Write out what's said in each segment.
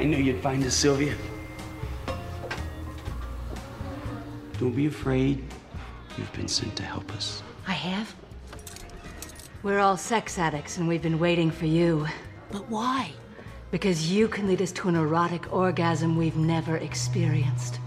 I knew you'd find us, Sylvia. Don't be afraid. You've been sent to help us. I have? We're all sex addicts and we've been waiting for you. But why? Because you can lead us to an erotic orgasm we've never experienced.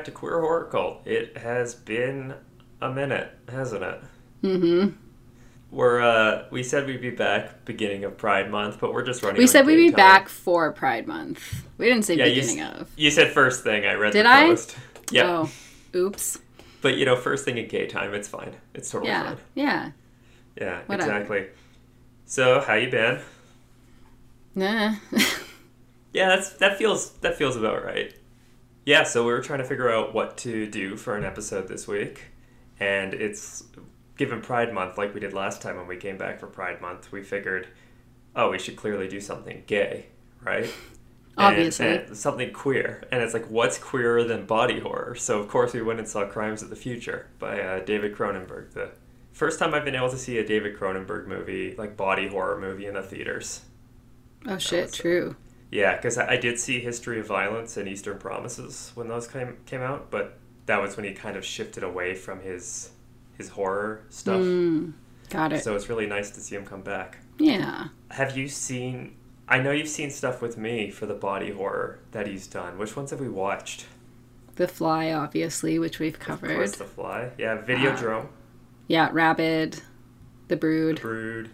Back to Queer Horror Cult. It has been a minute, hasn't it? Mm-hmm. We're uh we said we'd be back beginning of Pride Month, but we're just running. We said we'd be time. back for Pride Month. We didn't say Yeah, you, beginning s- of. you said first thing. I read Did the I? post. Yeah, Oh, oops. but you know, first thing at gay time, it's fine. It's totally Yeah, fine. yeah. Yeah, Whatever. exactly. So, how you been? Nah. Yeah, that's that feels that feels about right. Yeah, so we were trying to figure out what to do for an episode this week, and it's given Pride Month like we did last time when we came back for Pride Month. We figured, oh, we should clearly do something gay, right? Obviously. and something queer, and it's like, what's queerer than body horror? So of course we went and saw Crimes of the Future by uh, David Cronenberg. The first time I've been able to see a David Cronenberg movie, like body horror movie, in the theaters. oh shit, true. Yeah, because I, I did see History of Violence and Eastern Promises when those came came out, but that was when he kind of shifted away from his his horror stuff. Mm, got it. So it's really nice to see him come back. yeah. Have you seen? I know you've seen stuff with me for the body horror that he's done. Which ones have we watched? The Fly, obviously, which we've covered. Of course. The Fly. Yeah, Videodrome, Yeah, Rabid, The Brood. Brood.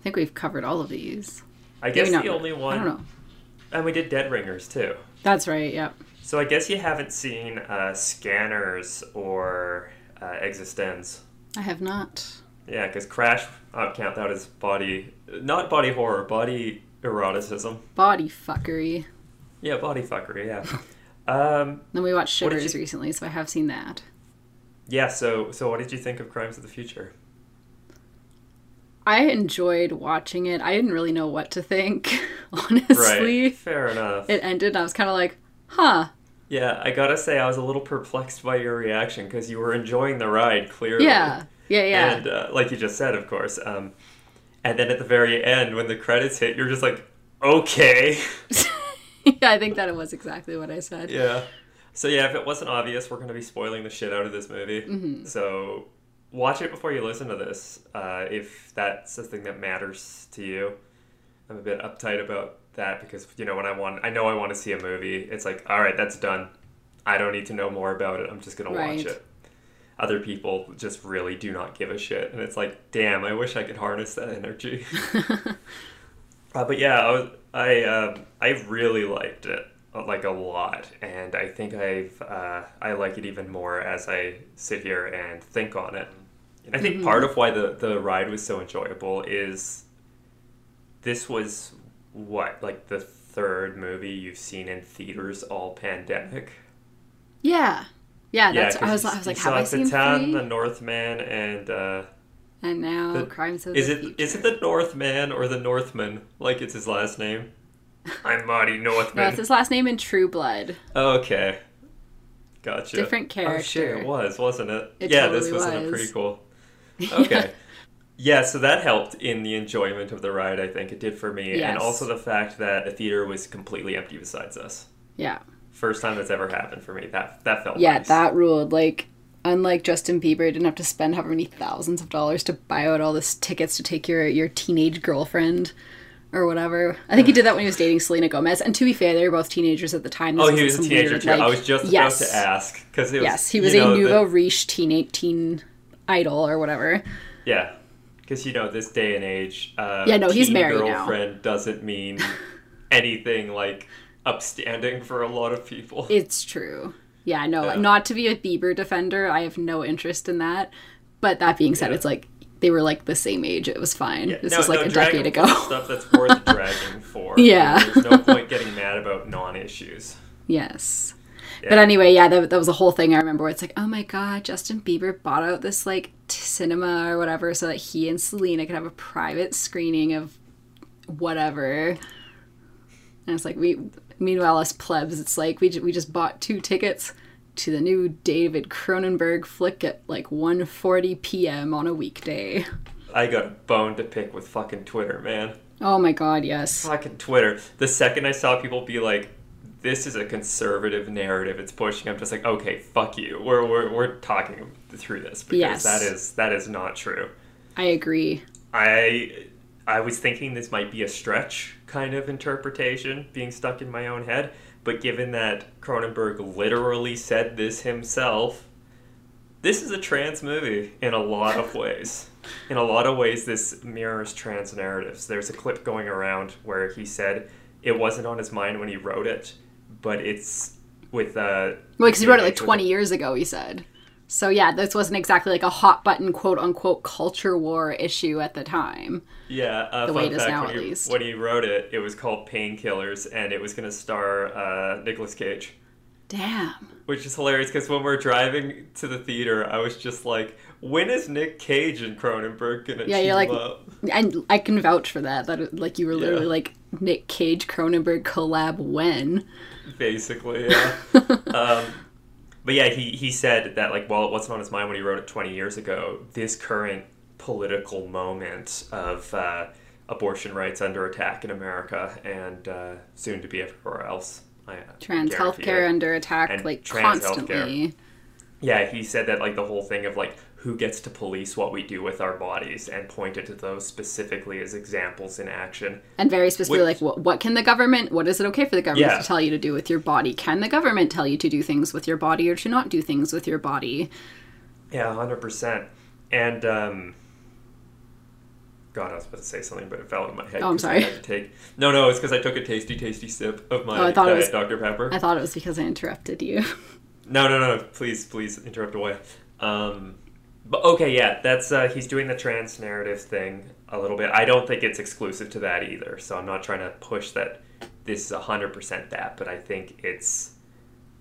I think we've covered all of these. I guess the only I don't know. And we did Dead Ringers too. That's right. Yep. So I guess you haven't seen uh, Scanners or uh, Existenz. I have not. Yeah, because Crash, I'll count that as body, not body horror, body eroticism. Body fuckery. Yeah, body fuckery. Yeah. um, Then we watched Shivers you- recently, so I have seen that. yeah. So, so what did you think of Crimes of the Future? I enjoyed watching it. I didn't really know what to think, honestly. Right. Fair enough. It ended, and I was kind of like, huh. yeah, I gotta say I was a little perplexed by your reaction because you were enjoying the ride clearly. Yeah. Yeah, yeah. And uh, like you just said, of course. Um, and then at the very end, when the credits hit, you're just like, okay. yeah, I think that it was exactly what I said. Yeah. So yeah, if it wasn't obvious, we're going to be spoiling the shit out of this movie. Mm-hmm. So watch it before you listen to this, uh, if that's the thing that matters to you. I'm a bit uptight about that because you know when I want, I know I want to see a movie. It's like, all right, that's done. I don't need to know more about it. I'm just going to Right. watch it. Other people just really do not give a shit, and it's like, damn, I wish I could harness that energy. Uh, but yeah, I was, I um, I really liked it uh, like a lot, and I think I've uh, I like it even more as I sit here and think on it. And I think part of why the the ride was so enjoyable is this was what like the third movie you've seen in theaters all pandemic. Yeah. Yeah, that's 'cause I was I was like, have saw I seen Titan, three? The Northman, and uh, And now the- Crimes of is the it Future. is it the Northman or the Northman? Like it's his last name. I'm Marty No, Northman. it's his last name in True Blood. Okay. Gotcha. Different Oh shit, it was, wasn't it? It yeah, this totally wasn't a was. prequel. Okay. yeah, so that helped in the enjoyment of the ride, I think it did for me. And also the fact that the theater was completely empty besides us. Yeah. First time that's ever happened for me. That that felt Yeah, nice. that ruled. Like, unlike Justin Bieber, didn't have to spend however many thousands of dollars to buy out all this tickets to take your your teenage girlfriend or whatever. I think he did that when he was dating Selena Gomez. And to be fair, they were both teenagers at the time. This Oh, he wasn't a teenager weird, too. I was just yes. about to ask because Yes, he was you a know, nouveau the- riche teen teen idol or whatever. Yeah, because you know this day and age. Uh, Yeah, no, he's married now. girlfriend doesn't mean anything like upstanding for a lot of people. It's true. Yeah, no, Yeah. not to be a Bieber defender. I have no interest in that. But that being said, Yeah. it's like they were like the same age. It was fine. Yeah, this no, was like no, a decade ago. Stuff that's worth dragging for. Yeah. There's no point getting mad about non-issues. yes. Yeah. But anyway, yeah, that, that was a whole thing I remember where it's like, oh my god, Justin Bieber bought out this like t- cinema or whatever so that he and Selena could have a private screening of whatever. And it's like, we, meanwhile, us plebs, it's like, we, ju- we just bought two tickets to the new David Cronenberg flick at like 1.40 p.m. on a weekday. I got a bone to pick with fucking Twitter, man. Oh my god, yes. Fucking Twitter. The second I saw people be like, "This is a conservative narrative it's pushing," I'm just like, "Okay, fuck you. We're we're, we're talking through this because Yes. that is that is not true." I agree. I I was thinking this might be a stretch kind of interpretation being stuck in my own head, but given that Cronenberg literally said this himself, this is a trans movie in a lot of ways. In a lot of ways, this mirrors trans narratives. There's a clip going around where he said it wasn't on his mind when he wrote it, but it's with uh. Well, because he wrote it like 20 years ago, he said. So yeah, this wasn't exactly like a hot button quote unquote culture war issue at the time. Yeah, uh, The way it is fact, now, when, at he, least. when he wrote it, it was called Painkillers, and it was going to star uh, Nicolas Cage. Damn. Which is hilarious because when we're driving to the theater, I was just like, when is Nick Cage and Cronenberg gonna Yeah, you're like, up? and I can vouch for that. That like you were literally Yeah. like Nick Cage Cronenberg collab when. Basically, yeah. um, but yeah, he, he said that like, while it wasn't on his mind when he wrote it 20 years ago, this current political moment of uh, abortion rights under attack in America and uh, soon to be everywhere else. I, Trans healthcare it. under attack And like constantly. Yeah, he said that like the whole thing of like who gets to police what we do with our bodies and pointed to those specifically as examples in action. And very specifically, Which- like, what, what can the government, what is it okay for the government Yeah. to tell you to do with your body? Can the government tell you to do things with your body or to not do things with your body? Yeah, hundred percent. And um, God, I was about to say something, but it fell out of my head. Oh, I'm sorry. had to take... No, no, it's because I took a tasty, tasty sip of my Oh, I thought it was- Dr Pepper. I thought it was because I interrupted you. No, no, no. Please, please interrupt away. Um, but okay, yeah, that's uh, he's doing the trans narrative thing a little bit. I don't think it's exclusive to that either. So I'm not trying to push that this is hundred percent that, but I think it's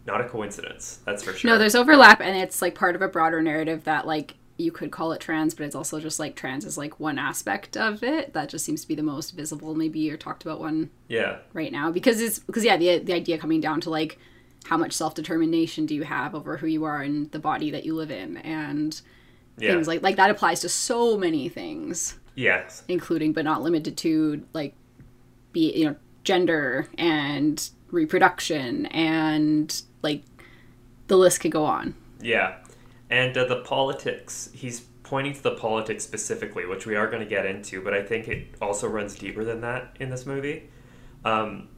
not a coincidence. That's for sure. No, there's overlap, and it's like part of a broader narrative that like you could call it trans, but it's also just like trans is like one aspect of it that just seems to be the most visible, maybe or talked about one yeah, right now because it's because yeah, the the idea coming down to like how much self determination do you have over who you are and the body that you live in and yeah, things like like that applies to so many things, yes, including but not limited to like be you know gender and reproduction and like the list could go on. yeah, and uh, the politics. He's pointing to the politics specifically, which we are going to get into, but I think it also runs deeper than that in this movie. Um,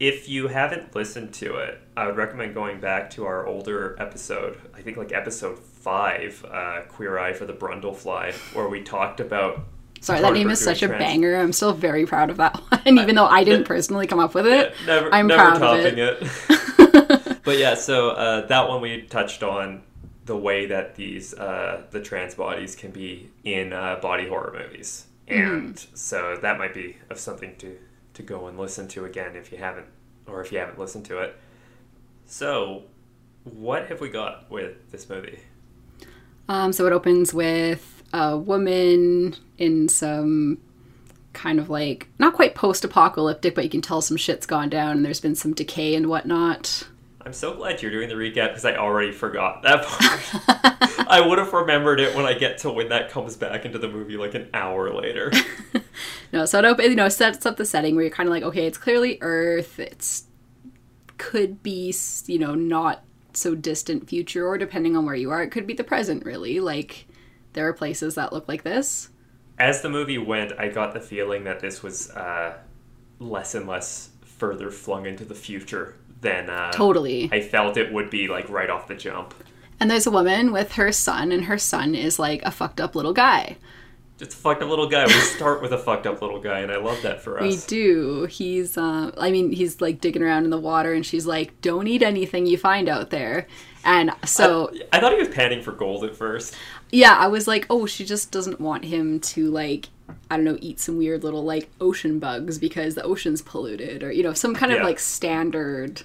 if you haven't listened to it, I would recommend going back to our older episode. I think like episode five, uh, "Queer Eye for the Brundlefly," where we talked about. Sorry, that name is such a trans- banger. I'm still very proud of that one, even though I didn't personally come up with it. Never, I'm never proud of topping it. it. but yeah, so uh, that one we touched on the way that these uh, the trans bodies can be in uh, body horror movies, Mm-hmm. and so that might be of something to to go and listen to again if you haven't, or if you haven't listened to it. So, what have we got with this movie? Um, so it opens with a woman in some kind of like not quite post-apocalyptic, but you can tell some shit's gone down and there's been some decay and whatnot. I'm so glad you're doing the recap because I already forgot that part. I would have remembered it when I get to when that comes back into the movie like an hour later. No, so it opens, you know sets up the setting where you're kind of like, okay, it's clearly Earth. It's could be you know not so distant future, or depending on where you are, it could be the present. Really, like there are places that look like this. As the movie went, I got the feeling that this was uh, less and less further flung into the future than uh, Totally. I felt it would be like right off the jump. And there's a woman with her son, and her son is like a fucked up little guy. A fucked up little guy. We start with a fucked up little guy, and I love that for us. We do. He's, uh, I mean, he's like digging around in the water, and she's like, "Don't eat anything you find out there." And so, I thought he was panning for gold at first. yeah, I was like, "Oh, she just doesn't want him to like, I don't know, eat some weird little like ocean bugs because the ocean's polluted, or you know, some kind of like standard."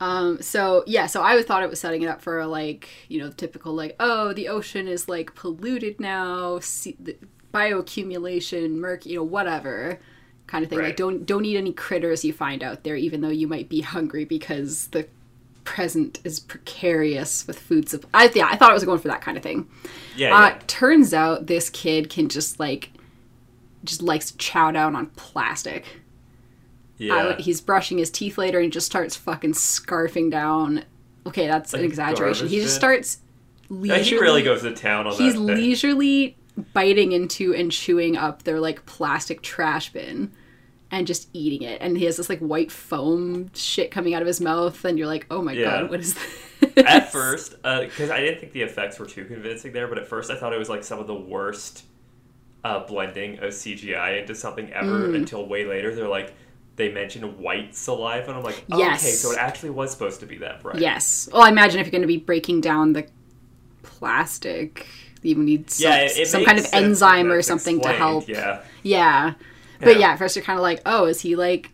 Um, so yeah, so I thought it was setting it up for like, you know, the typical like, oh, the ocean is like polluted now, see, the bioaccumulation, mercury, you know, whatever kind of thing. Like, don't don't eat any critters you find out there, even though you might be hungry because the present is precarious with food supply. I, yeah, I thought it was going for that kind of thing. Yeah, Uh, yeah. turns out this kid can just like, just likes to chow down on plastic. yeah. I- he's brushing his teeth later and he just starts fucking scarfing down. Okay, that's an exaggeration. He just starts Yeah, he really goes to town on He's that. thing. leisurely biting into and chewing up their like plastic trash bin and just eating it. And he has this like white foam shit coming out of his mouth, and you're like, oh my Yeah. god, what is this? at first, because I didn't think the effects were too convincing there, but at first I thought it was like some of the worst uh, blending of CGI into something ever. Mm. Until way later, they're like they mentioned white saliva, and I'm like, oh, Yes. okay, so it actually was supposed to be that bright. Yes. Well, I imagine if you're going to be breaking down the plastic, you need some, yeah, it, it some kind of enzyme or something to help. Yeah, Yeah. But Yeah. yeah, at first you're kind of like, oh, is he like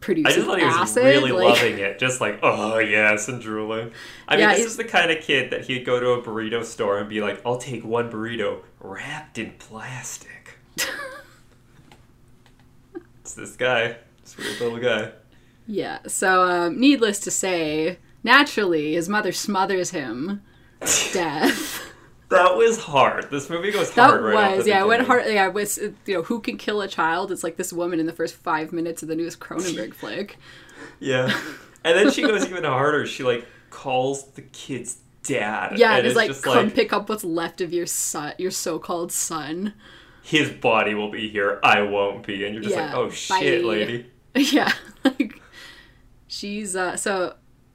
producing I just thought he was acid? really like, loving it, just like, oh yes, and drooling. I Yeah, mean, this he's- is the kind of kid that he'd go to a burrito store and be like, "I'll take one burrito wrapped in plastic." it's this guy, this weird little guy. Yeah. So, um, needless to say, naturally, his mother smothers him death. That was hard. This movie goes That hard. right off was yeah. It went hard. Yeah, it was uh, you know who can kill a child? It's like this woman in the first five minutes of the newest Cronenberg flick. Yeah, and then she goes even harder. She like calls the kid's dad. Yeah, and it's like come like pick up what's left of your son, your so-called son. his body will be here. I won't be, and you're just like, oh shit, bye. lady. yeah, like she's uh so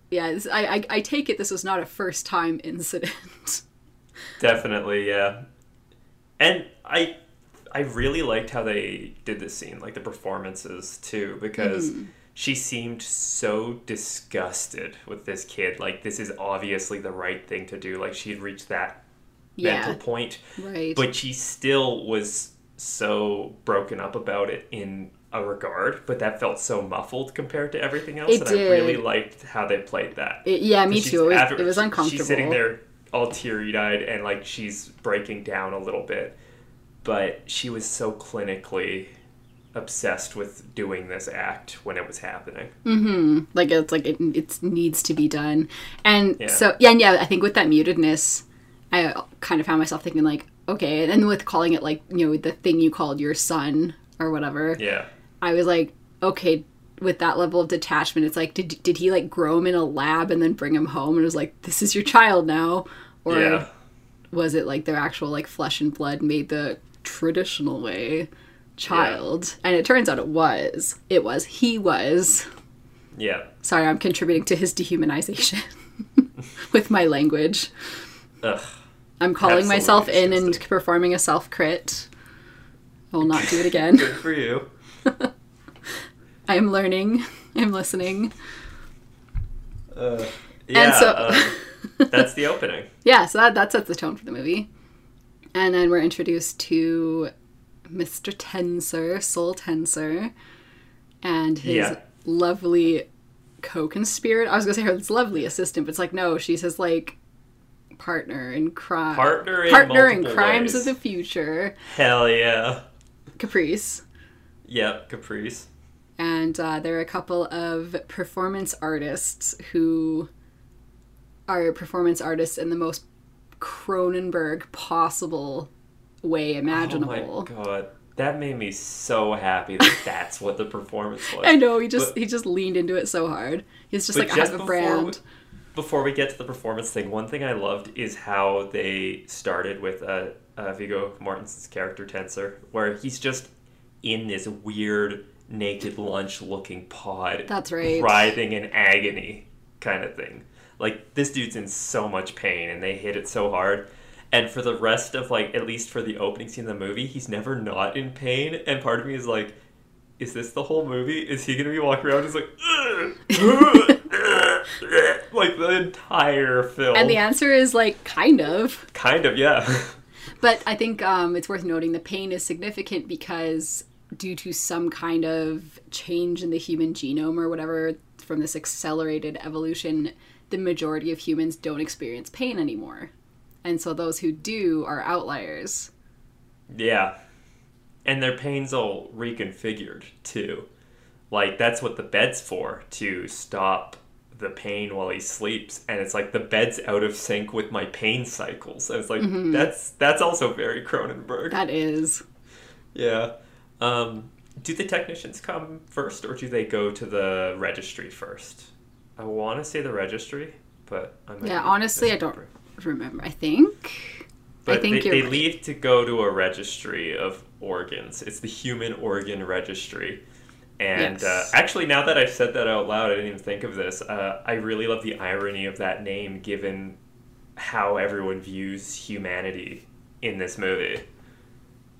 yeah. This, I, I I take it this was not a first time incident. Definitely, yeah. And I I really liked how they did this scene, like the performances too, because Mm-hmm. she seemed so disgusted with this kid. Like this is obviously the right thing to do. Like she had reached that mental point. right. But she still was so broken up about it in a regard, but that felt so muffled compared to everything else. It and I really liked how they played that. It- yeah, me too. It was, after- it was uncomfortable. She's sitting there all teary eyed and like she's breaking down a little bit, but she was so clinically obsessed with doing this act when it was happening. Mm-hmm. like it's like it, it needs to be done and Yeah. so yeah and yeah i think with that mutedness i kind of found myself thinking like okay and then with calling it like you know the thing you called your son or whatever Yeah. i was like okay with that level of detachment it's like did, did he like grow him in a lab and then bring him home and it was like this is your child now or yeah. was it like their actual like flesh and blood made the traditional way child and it turns out it was it was he was Yeah. Sorry, I'm contributing to his dehumanization with my language. Ugh. I'm calling Absolutely myself in and performing a self crit. I will not do it again. Good for you. I am learning. I'm listening. Uh, yeah. so- uh, that's the opening. Yeah, so that, that sets the tone for the movie. And then we're introduced to Mr. Tenser, Saul Tenser, and his Yeah. lovely co-conspirator. I was gonna say her lovely assistant, but it's like no, she's his like partner in crime. Partner in partner in crimes ways. of the future. Hell yeah. Caprice. Yep, Caprice. And uh, there are a couple of performance artists who are performance artists in the most Cronenberg possible way imaginable. Oh my god. That made me so happy that that's what the performance was. I know he just But- he just leaned into it so hard. He's just like I have a brand. we- before we get to the performance thing, one thing I loved is how they started with uh, uh, Viggo Mortensen's character Tenser, where he's just in this weird naked lunch looking pod. That's right. Writhing in agony kind of thing. Like this dude's in so much pain and they hit it so hard. And for the rest of like at least for the opening scene of the movie, he's never not in pain. And part of me is like, is this the whole movie? Is he gonna be walking around just like, like the entire film? And the answer is like kind of. kind of, yeah. But I think um, it's worth noting the pain is significant because due to some kind of change in the human genome or whatever from this accelerated evolution, the majority of humans don't experience pain anymore. And so those who do are outliers. Yeah. And their pain's all reconfigured too. Like that's what the bed's for, to stop the pain while he sleeps. And it's like the bed's out of sync with my pain cycles. And it's like mm-hmm. that's that's also very Cronenberg. That is. Yeah. Um do the technicians come first or do they go to the registry first? I want to say the registry, but I might Yeah, honestly, I don't remember. I think. But I think they, they leave to go to a registry of organs. It's the Human Organ Registry. And Yes. uh, actually, now that I've said that out loud, I didn't even think of this. Uh, I really love the irony of that name given how everyone views humanity in this movie.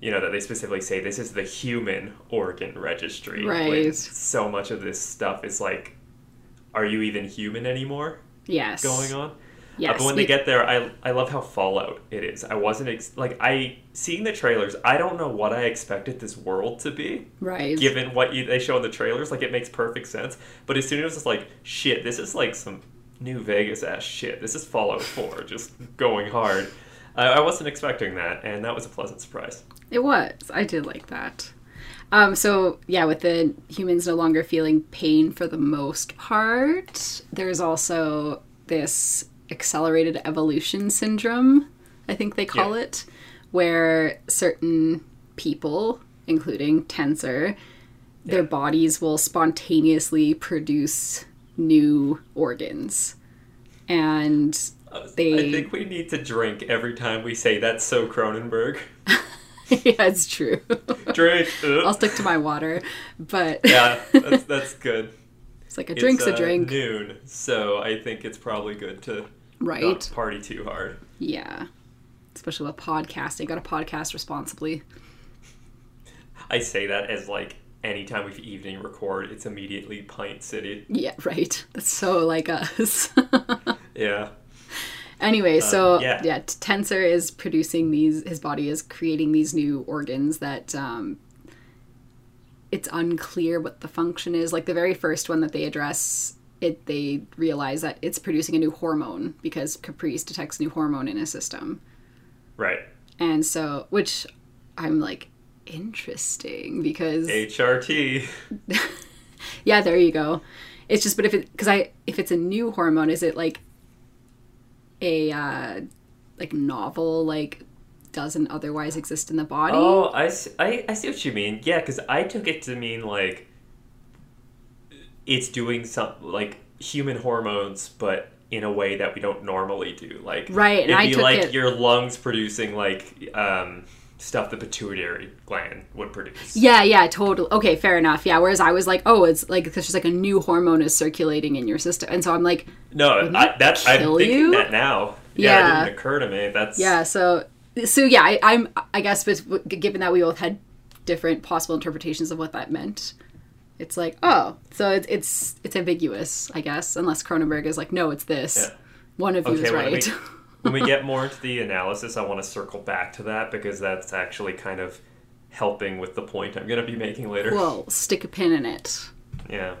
You know, that they specifically say this is the Human Organ Registry. when Right. so much of this stuff is like, are you even human anymore? Yes. going on. Yes. Uh, but when they get there, I I love how Fallout it is. I wasn't ex- like I seeing the trailers. I don't know what I expected this world to be, Right. given what you, they show in the trailers. Like it makes perfect sense. But as soon as it's like shit, this is like some New Vegas ass shit. This is Fallout Four, just going hard. I I wasn't expecting that, and that was a pleasant surprise. It was. I did like that. Um, so yeah, with the humans no longer feeling pain for the most part, there's also this accelerated evolution syndrome, I think they call Yeah. it, where certain people, including Tenser, their bodies will spontaneously produce new organs. And They- I think we need to drink every time we say that's so Cronenberg. yeah, it's true. Drink. I'll stick to my water, but yeah, that's that's good. it's like a drink's it's, a uh, drink. Noon, so I think it's probably good to Right. not party too hard. Yeah. Especially with podcasting. Got to podcast responsibly. I say that as like anytime we evening record, it's immediately Pint City. Yeah, right. That's so like us. Yeah, anyway, so yeah. yeah. Tenser is producing these, his body is creating these new organs that um, it's unclear what the function is. Like the very first one that they address, it they realize that it's producing a new hormone because Caprice detects new hormone in his system. right. And so, which I'm like, interesting because HRT. Yeah, there you go. It's just, but if it, because I, if it's a new hormone, is it like a, uh, like novel, like doesn't otherwise exist in the body? Oh, I see what you mean. Yeah, because I took it to mean like it's doing some like human hormones, but in a way that we don't normally do. Like Right, and it'd I be like it- your lungs producing like um, stuff the pituitary gland would produce. Yeah, yeah, totally. Okay, fair enough. Yeah, whereas I was like, oh, it's like, it's just like a new hormone is circulating in your system. And so I'm like, No, I, that that's I'm thinking you? that now. Yeah, Yeah. it didn't occur to me. That's yeah, so, so yeah, I, I'm, I guess, but given that we both had different possible interpretations of what that meant, it's like, oh, so it's, it's, it's ambiguous, I guess, unless Cronenberg is like, no, it's this. Yeah. One of you Okay, is when, right. when we get more into the analysis, I want to circle back to that because that's actually kind of helping with the point I'm going to be making later. We'll stick a pin in it. Yeah.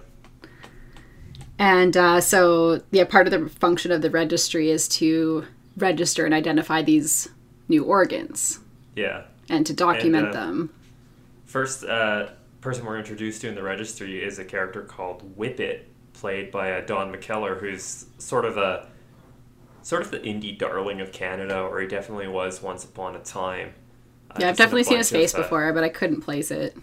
And uh, so, yeah, part of the function of the registry is to register and identify these new organs Yeah. and to document And, uh, them. First uh, person we're introduced to in the registry is a character called Wippet, played by uh, Don McKellar, who's sort of a sort of the indie darling of Canada, or he definitely was once upon a time. Uh, Yeah, I've just in a definitely seen his face before, but I couldn't place it.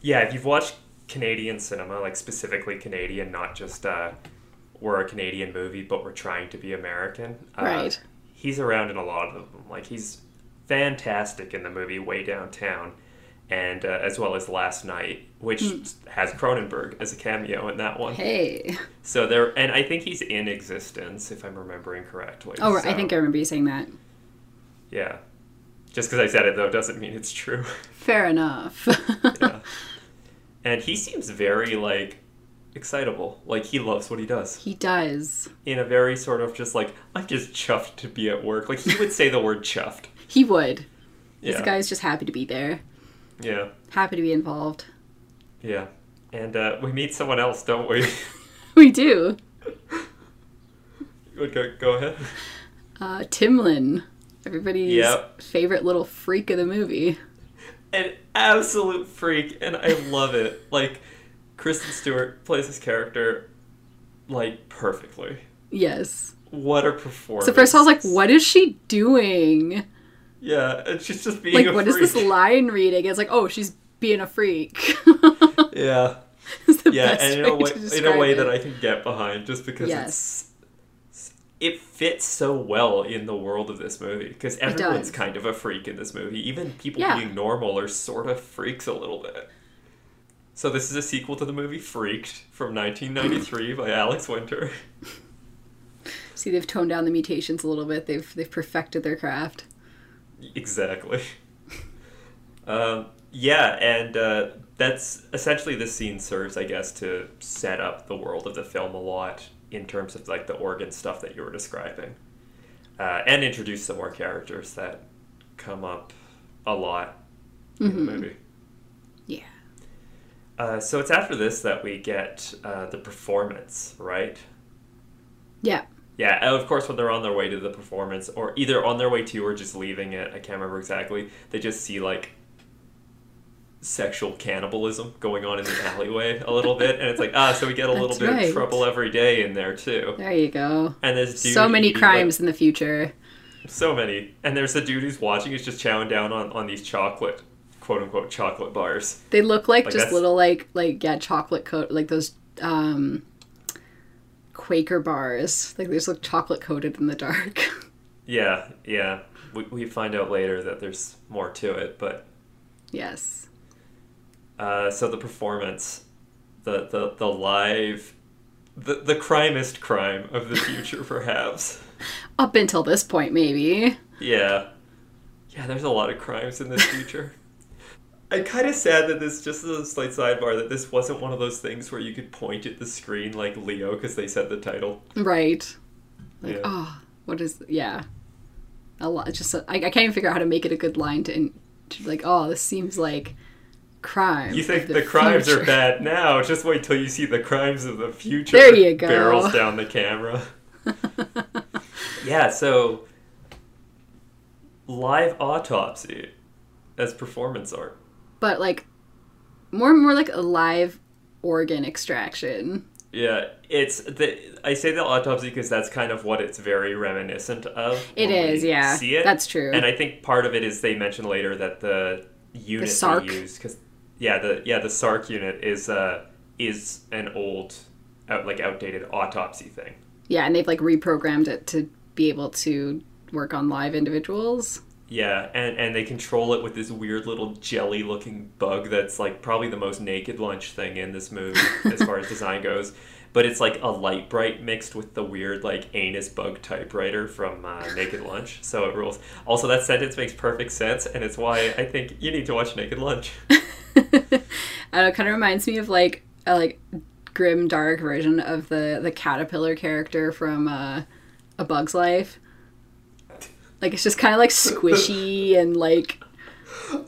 Yeah, if you've watched Canadian cinema, like specifically Canadian, not just uh, we're a Canadian movie, but we're trying to be American. Uh, Right. He's around in a lot of them. Like he's fantastic in the movie waydowntown, and uh, as well as Last Night, which has Cronenberg as a cameo in that one. Hmm. Hey. So there, and I think he's in Existenz if I'm remembering correctly. Oh, I think I remember you saying that. Yeah. Just because I said it though doesn't mean it's true. Fair enough. yeah. And he seems very like excitable. Like he loves what he does. he does. In a very sort of just like I'm just chuffed to be at work. Like he would say the word chuffed. He would. Yeah. This guy's just happy to be there. Yeah. Happy to be involved. Yeah. And uh, we meet someone else, don't we? We do. go, go ahead. Uh, Timlin, everybody's Yep. favorite little freak of the movie. An absolute freak, and I love it. Like Kristen Stewart plays this character like perfectly. Yes. What a performance! So first I was like, what is she doing? Yeah, and she's just being Like, what is freak. this line reading? It's like, oh, she's being a freak. Yeah, yeah, and in a way, in a way it. that I can get behind, just because Yes. it's it fits so well in the world of this movie because everyone's kind of a freak in this movie. Even people Yeah. being normal are sort of freaks a little bit. So this is a sequel to the movie Freaked from 1993 by Alex Winter. See, they've toned down the mutations a little bit. They've they've perfected their craft. Exactly. um, yeah, and uh, that's essentially this scene serves, I guess, to set up the world of the film a lot in terms of like the organ stuff that you were describing, uh, and introduce some more characters that come up a lot in the movie. Yeah. Uh, so it's after this that we get uh, the performance, right? Yeah. Yeah, and of course, when they're on their way to the performance, or either on their way to or just leaving it, I can't remember exactly, they just see like sexual cannibalism going on in the alleyway a little bit, and it's like, ah, so we get a little bit right. of trouble every day in there too. There you go. And there's dude So many eating, crimes in the future. so many, and there's the dude who's watching who's just chowing down on, on these chocolate, quote unquote, chocolate bars. They look like, Like, just that's- little like like yeah, chocolate coat like those um Quaker bars. Like they just look chocolate coated in the dark. Yeah, yeah. We, we find out later that there's more to it, but yes. Uh, so the performance, the the the live, the the crimest crime of the future, perhaps. Up until this point maybe. Yeah, yeah. There's a lot of crimes in this future. I'm kind of sad that this just as a slight sidebar that this wasn't one of those things where you could point at the screen like Leo because they said the title. Right. Like Yeah. oh, what is yeah. A lot just I I can't even figure out how to make it a good line to, in, to like oh, this seems like crime. You think the, crimes are bad now? Just wait till you see the crimes of the future. There you go. Barrels down the camera. yeah. So live autopsy as performance art. But like more and more like a live organ extraction. Yeah, it's the I say the autopsy because that's kind of what it's very reminiscent of. It is, yeah. See it. That's true. And I think part of it is they mentioned later that the unit SARC. they use because yeah the yeah the SARC unit is uh is an old out like outdated autopsy thing. Yeah, and they've like reprogrammed it to be able to work on live individuals. Yeah, and and they control it with this weird little jelly looking bug that's like probably the most naked lunch thing in this movie as far as design goes. But it's like a light bright mixed with the weird like anus bug typewriter from uh, Naked Lunch, so it rules. Also, that sentence makes perfect sense, and it's why I think you need to watch Naked Lunch. Know, it kind of reminds me of like a like grim dark version of the the caterpillar character from uh, A Bug's Life. Like it's just kind of like squishy and like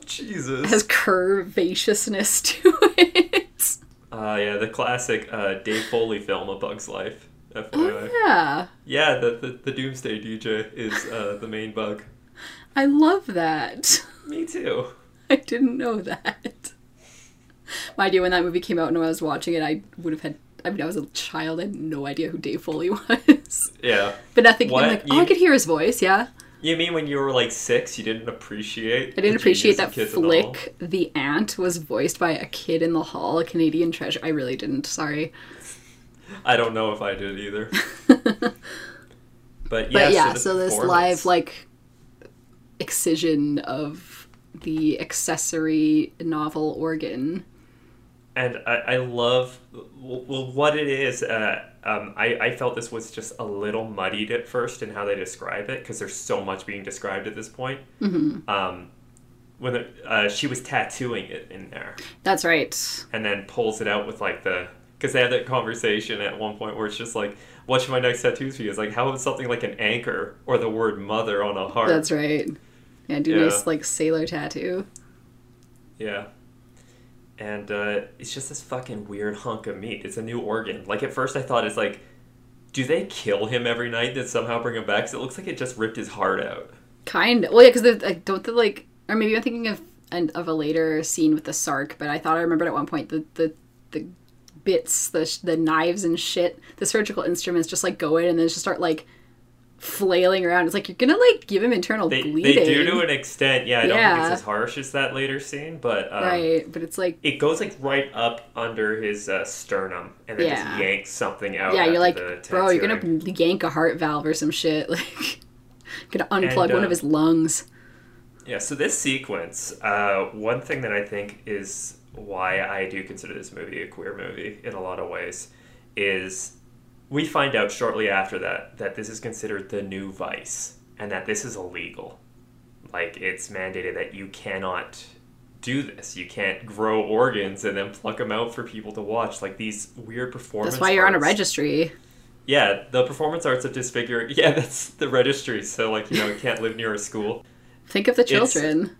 Jesus. has curvaceousness to it. Uh, yeah, the classic uh, Dave Foley film, A Bug's Life. FYI. Oh, yeah, Yeah, the, the the Doomsday DJ is uh, the main bug. I love that. Me too. I didn't know that. My you, when that movie came out and when I was watching it, I would have had. I mean, I was a child. I had no idea who Dave Foley was. Yeah. But nothing. I'm like, oh, You- I could hear his voice. Yeah, You mean when you were like six, you didn't appreciate? I didn't appreciate that of Kids in the Hall? Flick, the ant, was voiced by a kid in the hall, a Canadian treasure. I really didn't. Sorry. I don't know if I did either. but yeah, but yeah, the so, this live like excision of the accessory novel organ. and I, I love well what it is. Uh, um, I, I felt this was just a little muddied at first in how they describe it because there's so much being described at this point. Mm-hmm. Um, when the, uh, she was tattooing it in there, That's right. and then pulls it out with like the because they had that conversation at one point where it's just like, "What should my next tattoos be?" Is like, how about something like an anchor or the word mother on a heart? That's right. Yeah, do Yeah. nice like sailor tattoo. Yeah. And uh, it's just this fucking weird hunk of meat. It's a new organ. Like at first, I thought it's like, do they kill him every night that somehow bring him back? Because it looks like it just ripped his heart out. Kind of. Well, yeah, because like, don't the like, or maybe I'm thinking of of a later scene with the Sark, but I thought I remembered at one point the the the bits, the the knives and shit, the surgical instruments just like go in and then just start like flailing around. It's like you're gonna like give him internal They, bleeding, they do to an extent. Yeah, I don't think it's as harsh as that later scene, but um, right? But it's like. it goes like right up under his uh, sternum and then Yeah. just yanks something out. Yeah, you're like, bro, you're gonna yank a heart valve or some shit. Like, gonna unplug And, one uh, of his lungs. Yeah, so this sequence, uh, one thing that I think is why I do consider this movie a queer movie in a lot of ways is we find out shortly after that that this is considered the new vice and that this is illegal. Like, it's mandated that you cannot do this. You can't grow organs and then pluck them out for people to watch. Like, these weird performance That's why you're on a registry. Yeah, the performance arts of disfiguring. Yeah, that's the registry. So, like, you know, you can't live near a school. Think of the It's- children.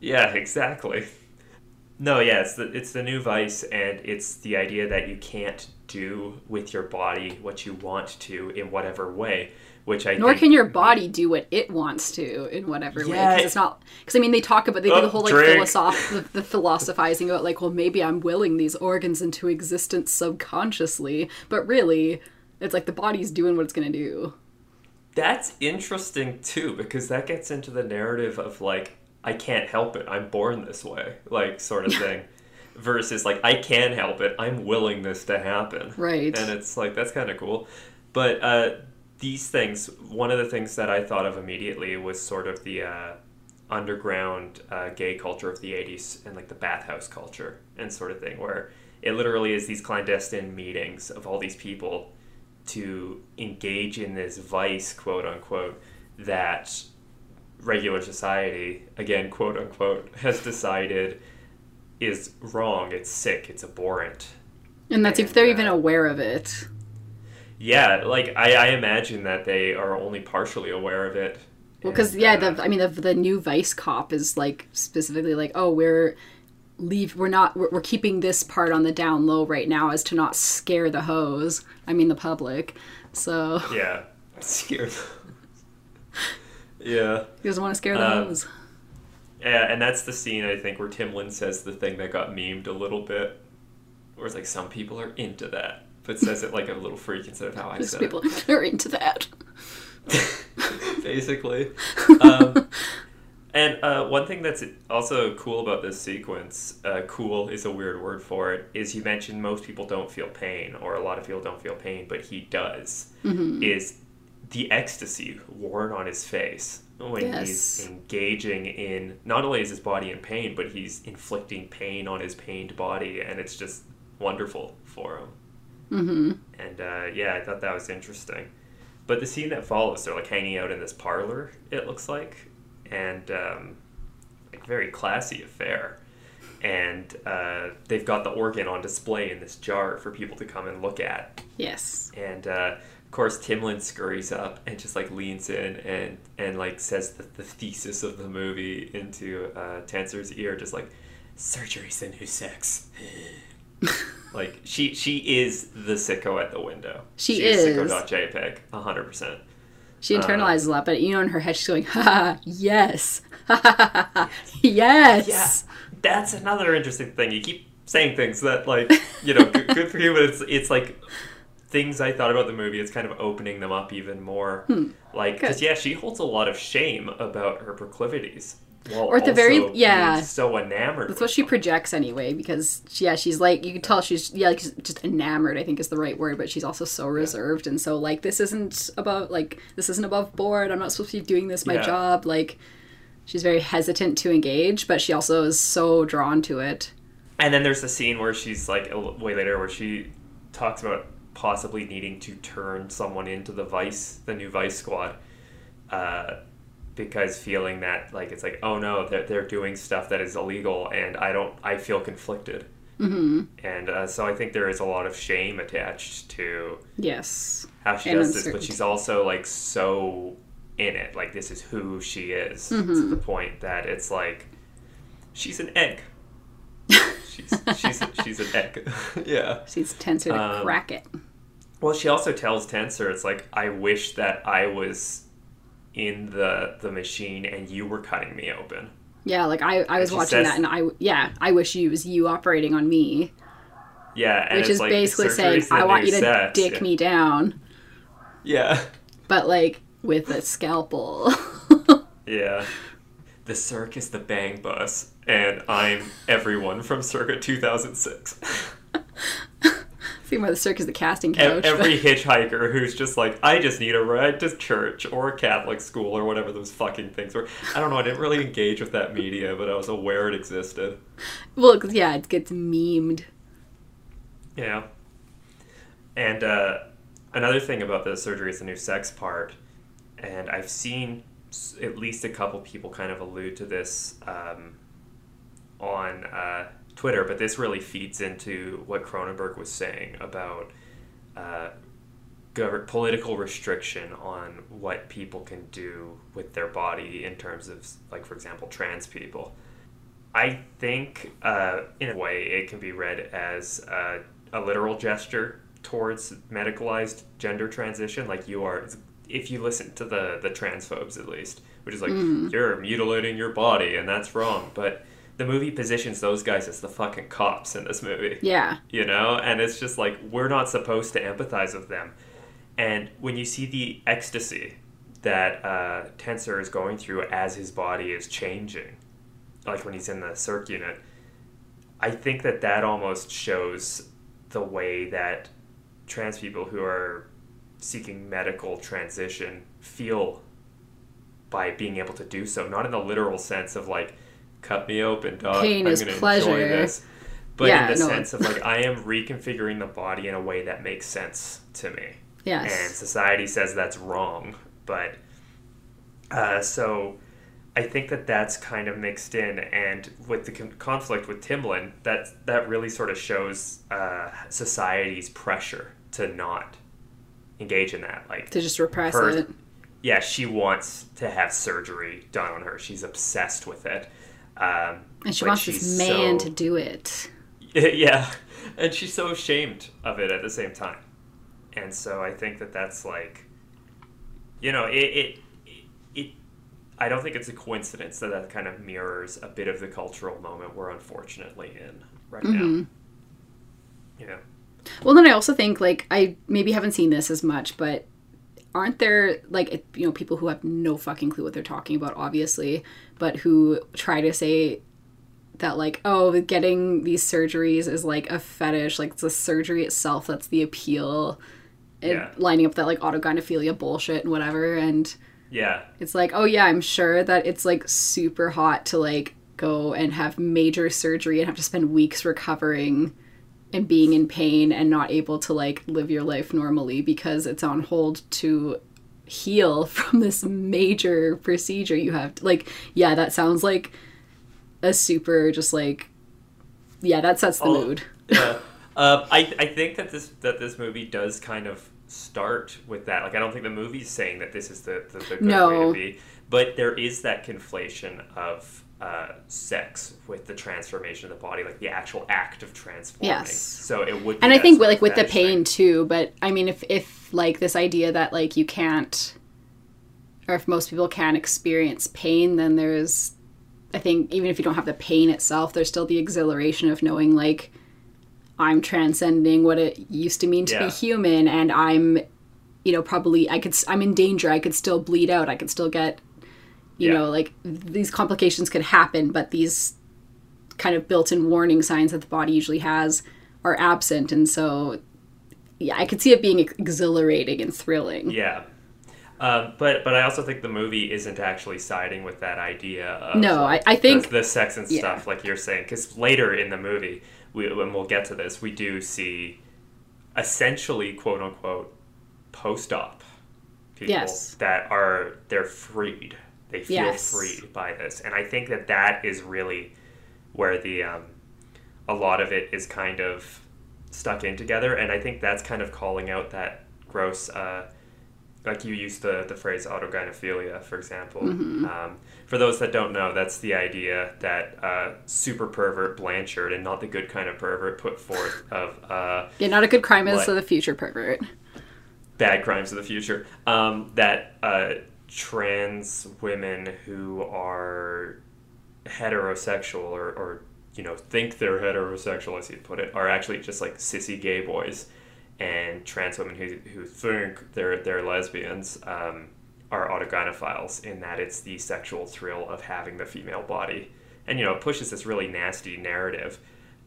Yeah, exactly. No, yeah, it's the it's the new vice, and it's the idea that you can't do with your body what you want to in whatever way, which I Nor can your body do what it wants to in whatever way. Yeah. Because it's not. Because I mean, they talk about they do Oh, the whole like philosoph- the, the philosophizing about like, well, maybe I'm willing these organs into existence subconsciously, but really, it's like the body's doing what it's gonna do. That's interesting too, because that gets into the narrative of like I can't help it, I'm born this way, like sort of thing. Versus like I can help it, I'm willing this to happen. Right. And it's like that's kind of cool. But uh, these things, one of the things that I thought of immediately was sort of the uh, underground uh, gay culture of the 80s and like the bathhouse culture and sort of thing, where it literally is these clandestine meetings of all these people to engage in this vice, quote unquote, that regular society, again, quote unquote, has decided is wrong, it's sick, it's abhorrent. And that's if they're uh, even aware of it. Yeah, like I, I imagine that they are only partially aware of it. Well, because yeah, uh, the I mean, the, the new vice cop is like specifically like, oh, we're leave, we're not, we're, we're keeping this part on the down low right now as to not scare the hose. I mean, the public. So yeah, scared. yeah, he doesn't want to scare the Um, yeah, and that's the scene I think where Timlin says the thing that got memed a little bit, where it's like some people are into that, but says it like a little freak instead of how I said people are into that. Basically. Um, and uh, one thing that's also cool about this sequence, uh, cool is a weird word for it, is you mentioned most people don't feel pain, or a lot of people don't feel pain, but he does. Mm-hmm. Is the ecstasy worn on his face when Yes. he's engaging in not only is his body in pain, but he's inflicting pain on his pained body, and it's just wonderful for him. Mm-hmm. And uh, yeah, I thought that was interesting. But the scene that follows, they're like hanging out in this parlor. It looks like, and um, like very classy affair. And uh, they've got the organ on display in this jar for people to come and look at. Yes. And uh, of course, Timlin scurries up and just like leans in and and like says the, the thesis of the movie into uh, Tenser's ear, just like surgery's the new sex. like she she is the sicko at the window. She is. is. Sicko.jpg, hundred percent. She Uh, internalizes a lot, but you know, in her head, she's going, ha, yes, ha, yes. Yeah, that's another interesting thing. You keep saying things that like you know good, good for you, but it's it's like things I thought about the movie. It's kind of opening them up even more. Like because Hmm. Yeah, she holds a lot of shame about her proclivities. While Or at the very- yeah. so enamored. That's what she them. projects anyway, because yeah, she's like you can tell she's yeah, like just enamored. I think is the right word, but she's also so reserved and so like this isn't about like this isn't above board. I'm not supposed to be doing this my Yeah. job. Like she's very hesitant to engage, but she also is so drawn to it. and then there's the scene where she's like way later where she talks about possibly needing to turn someone into the vice the new vice squad uh, because feeling that like it's like oh no they're, they're doing stuff that is illegal and i don't i feel conflicted mm-hmm. and uh, so i think there is a lot of shame attached to Yes. how she And does this, but she's also like so in it. Like this is who she is to Mm-hmm. the point that it's like she's an egg. She's she's she's an egg. yeah. She's Tenser to Um, crack it. Well, she also tells Tenser, it's like I wish that I was in the the machine and you were cutting me open. Yeah, like I, I was watching says- that and I yeah, I wish you was you operating on me. Yeah, and Which it's is like, basically saying I want you to sex. dick yeah. me down, Yeah. but like with a scalpel. Yeah. The circus, the bang bus, and I'm everyone from circa 2006. See why the circus the casting couch. Every hitchhiker who's just like, I just need a ride to church or a Catholic school or whatever those fucking things were. I don't know, I didn't really engage with that media, but I was aware it existed. well, 'cause, yeah, it gets memed. Yeah. And uh, another thing about the surgery is the new sex part, and I've seen at least a couple people kind of allude to this um, on uh, Twitter, but this really feeds into what Cronenberg was saying about uh, gov- political restriction on what people can do with their body in terms of, like, for example, trans people. I think, uh, in a way, it can be read as uh, a literal gesture towards medicalized gender transition. Like you are, if you listen to the the transphobes at least, which is like you're mutilating your body and that's wrong. But the movie positions those guys as the fucking cops in this movie Yeah. you know and it's just like we're not supposed to empathize with them and when you see the ecstasy that uh, tenser is going through as his body is changing like when he's in the circ unit i think that that almost shows the way that trans people who are seeking medical transition feel by being able to do so not in the literal sense of like cut me open dog Pain i'm is gonna pleasure. enjoy this but Yeah, in the no. sense of like I am reconfiguring the body in a way that makes sense to me. Yes. And society says that's wrong, but uh, so I think that that's kind of mixed in, and with the con- conflict with Timlin, that that really sort of shows uh, society's pressure to not engage in that. Like to just repress her- it. yeah, she wants to have surgery done on her. She's obsessed with it. Um, And she wants this man so- to do it. yeah, and she's so ashamed of it at the same time, and so I think that that's like, you know, it it it. I don't think it's a coincidence that that kind of mirrors a bit of the cultural moment we're unfortunately in right Mm-hmm. now. Yeah. Well, then I also think like I maybe haven't seen this as much, but aren't there like you know people who have no fucking clue what they're talking about, obviously, but who try to say that like oh getting these surgeries is like a fetish, like it's the surgery itself that's the appeal, and Yeah. lining up that like autogynephilia bullshit and whatever, and Yeah. it's like oh yeah, I'm sure that it's like super hot to like go and have major surgery and have to spend weeks recovering and being in pain and not able to like live your life normally because it's on hold to heal from this major procedure you have like yeah that sounds like a super just like yeah that sets the Oh, mood. Um, I, I think that this that this movie does kind of start with that. Like I don't think the movie's saying that this is the, the, the good way No. to be. But there is that conflation of uh, sex with the transformation of the body, like the actual act of transforming. Yes. So it would be and i think like with the fetish thing. pain too but i mean if if like this idea that like you can't or if most people can't experience pain then there's i think even if you don't have the pain itself there's still the exhilaration of knowing like i'm transcending what it used to mean to Yeah. be human and i'm you know probably i could I'm in danger i could still bleed out i could still get you Yeah. know like these complications could happen but these kind of built-in warning signs that the body usually has are absent and so yeah i could see it being exhilarating and thrilling Yeah. Um, but but I also think the movie isn't actually siding with that idea. Of, No, I- I think- the, the sex and yeah. stuff, like you're saying, because later in the movie, we, when we'll get to this, we do see essentially quote unquote post op people Yes. that are they're freed. They feel Yes. freed by this, and I think that that is really where the um, a lot of it is kind of stuck in together, and I think that's kind of calling out that gross. Uh, like you used the, the phrase autogynephilia, for example. Um, for those that don't know, that's the idea that uh, super pervert Blanchard, and not the good kind of pervert, put forth of uh, Yeah, not a good crime is What? the future pervert. bad crimes of the future. Um, that uh, trans women who are heterosexual or, or you know think they're heterosexual, as you put it, are actually just like sissy gay boys, and trans women who, who think they're they're lesbians um, are autogynephiles in that it's the sexual thrill of having the female body, and you know it pushes this really nasty narrative.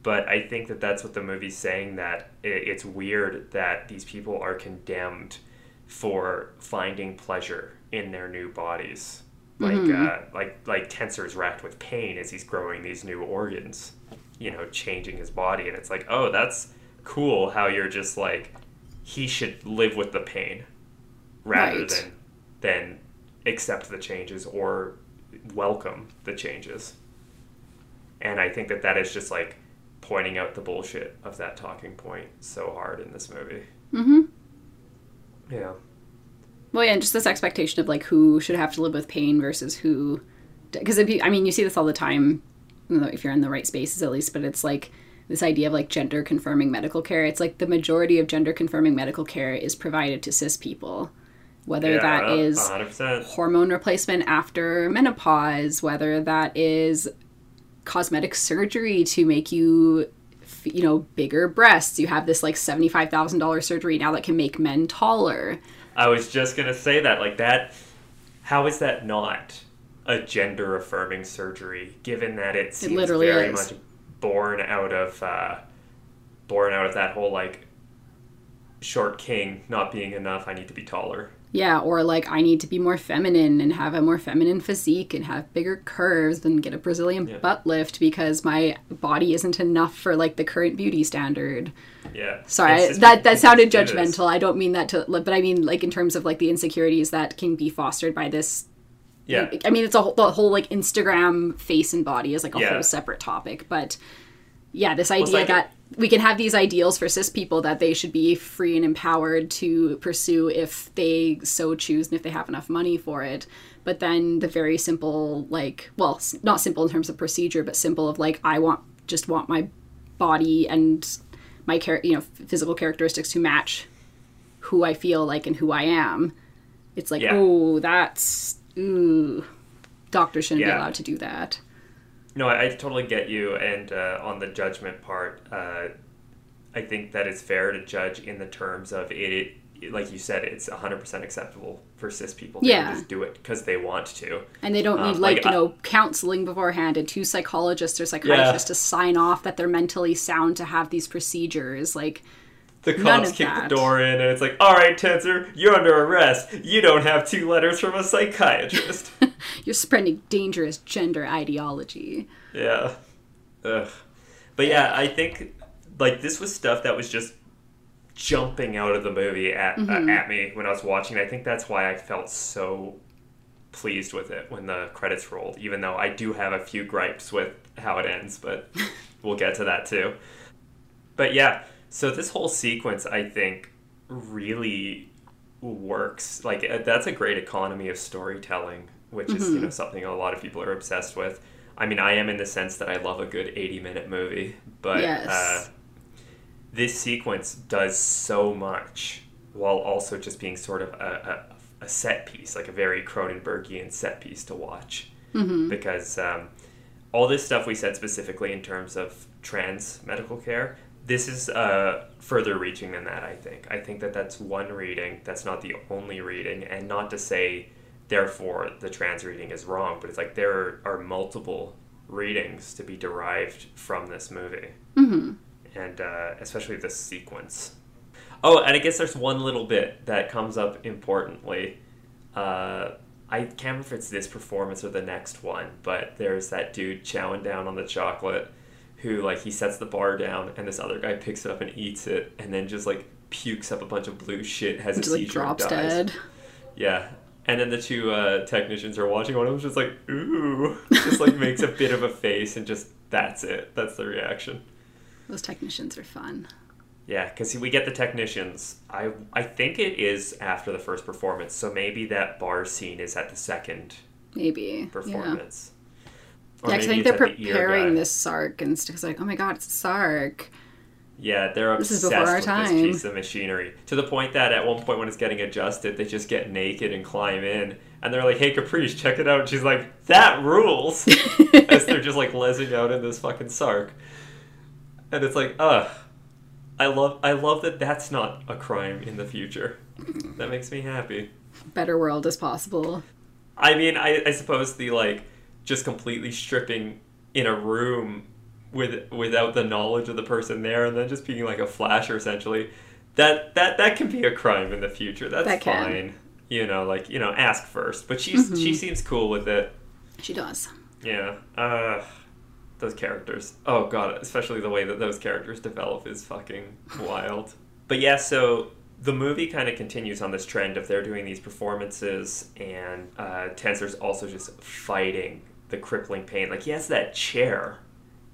But I think that that's what the movie's saying that it's weird that these people are condemned for finding pleasure in their new bodies. Like uh, like like Tenser's racked with pain as he's growing these new organs, you know, changing his body, and it's like, oh, that's cool. How you're just like, he should live with the pain, rather Right. than than accept the changes or welcome the changes. And I think that that is just like pointing out the bullshit of that talking point so hard in this movie. Mm-hmm. Yeah. Well, yeah, and just this expectation of like who should have to live with pain versus who, because I mean, you see this all the time, if you're in the right spaces at least. But it's like this idea of like gender confirming medical care. It's like the majority of gender confirming medical care is provided to cis people, whether that Yeah, is 100%. hormone replacement after menopause, whether that is cosmetic surgery to make you, you know, bigger breasts. You have this like seventy-five thousand dollars surgery now that can make men taller. I was just gonna say that, like that. How is that not a gender affirming surgery? Given that it seems literally very is. much born out of, uh, born out of that whole like short king not being enough. I need to be taller. Yeah, or like I need to be more feminine and have a more feminine physique and have bigger curves and get a Brazilian Yeah. butt lift because my body isn't enough for like the current beauty standard. Yeah. Sorry, It's I- just- that that sounded just do this. judgmental. I don't mean that to, but I mean like in terms of like the insecurities that can be fostered by this. Yeah. I mean, it's a whole, the whole like Instagram face and body is like a Yeah. whole separate topic, but yeah, this idea like- that we can have these ideals for cis people that they should be free and empowered to pursue if they so choose and if they have enough money for it. But then the very simple, like, well, not simple in terms of procedure, but simple of like, I want just want my body and my char- you know physical characteristics to match who I feel like and who I am. It's like, Yeah. oh, that's ooh, doctors shouldn't be allowed to do that. No, I, I totally get you. And uh, on the judgment part, uh, I think that it's fair to judge in the terms of it. like you said, it's 100% acceptable for cis people to Yeah. just do it because they want to. And they don't Um, need like, like, you I- know counseling beforehand and two psychologists or psychiatrists to sign off that they're mentally sound to have these procedures. Like The cops kick that. the door in, and it's like, all right, Tenser, you're under arrest. You don't have two letters from a psychiatrist. you're spreading dangerous gender ideology. yeah. Ugh. But yeah, I think, like, this was stuff that was just jumping out of the movie at, uh, at me when I was watching. I think that's why I felt so pleased with it when the credits rolled, even though I do have a few gripes with how it ends, but we'll get to that too. But yeah, so this whole sequence, I think, really works. Like, uh, that's a great economy of storytelling, which is, you know, something a lot of people are obsessed with. I mean, I am in the sense that I love a good 80 minute movie, but Yes. uh, this sequence does so much while also just being sort of a, a, a set piece, like a very Cronenbergian set piece to watch. Because um, all this stuff we said specifically in terms of trans medical care, this is uh, further reaching than that, I think. I think that that's one reading, that's not the only reading, and not to say, therefore, the trans reading is wrong, but it's like there are multiple readings to be derived from this movie and uh, especially this sequence. Oh, and I guess there's one little bit that comes up importantly uh, I can't remember if it's this performance or the next one, but there's that dude chowing down on the chocolate who like he sets the bar down and this other guy picks it up and eats it and then just like pukes up a bunch of blue shit, has a Just like seizure, and drops dies. dead. Yeah. And then the two uh, technicians are watching. One of them's just like, ooh, just like makes a bit of a face, and just that's it. That's the reaction. Those technicians are fun. Yeah, because we get the technicians. I I think it is after the first performance, so maybe that bar scene is at the second Maybe. performance. Or Yeah, I think they're the preparing this Sark and stuff. It's like, oh my god, it's a Sark. Yeah, they're This obsessed is before our with time. this piece of machinery to the point that at one point when it's getting adjusted, they just get naked and climb in, and they're like, "Hey, Caprice, check it out." And she's like, "That rules!" As they're just like lesing out in this fucking sark, and it's like, ugh. I love, I love that that's not a crime in the future. That makes me happy. Better world as possible. I mean, I, I suppose the like just completely stripping in a room with without the knowledge of the person there, and then just being like a flasher essentially. That that that can be a crime in the future. That's That fine. You know, like you know, ask first. But she's Mm-hmm. she seems cool with it. She does. Yeah. Uh, those characters. Oh god, especially the way that those characters develop is fucking wild. But yeah, so the movie kind of continues on this trend of they're doing these performances, and uh, Tenser's also just fighting the crippling pain. Like he has that chair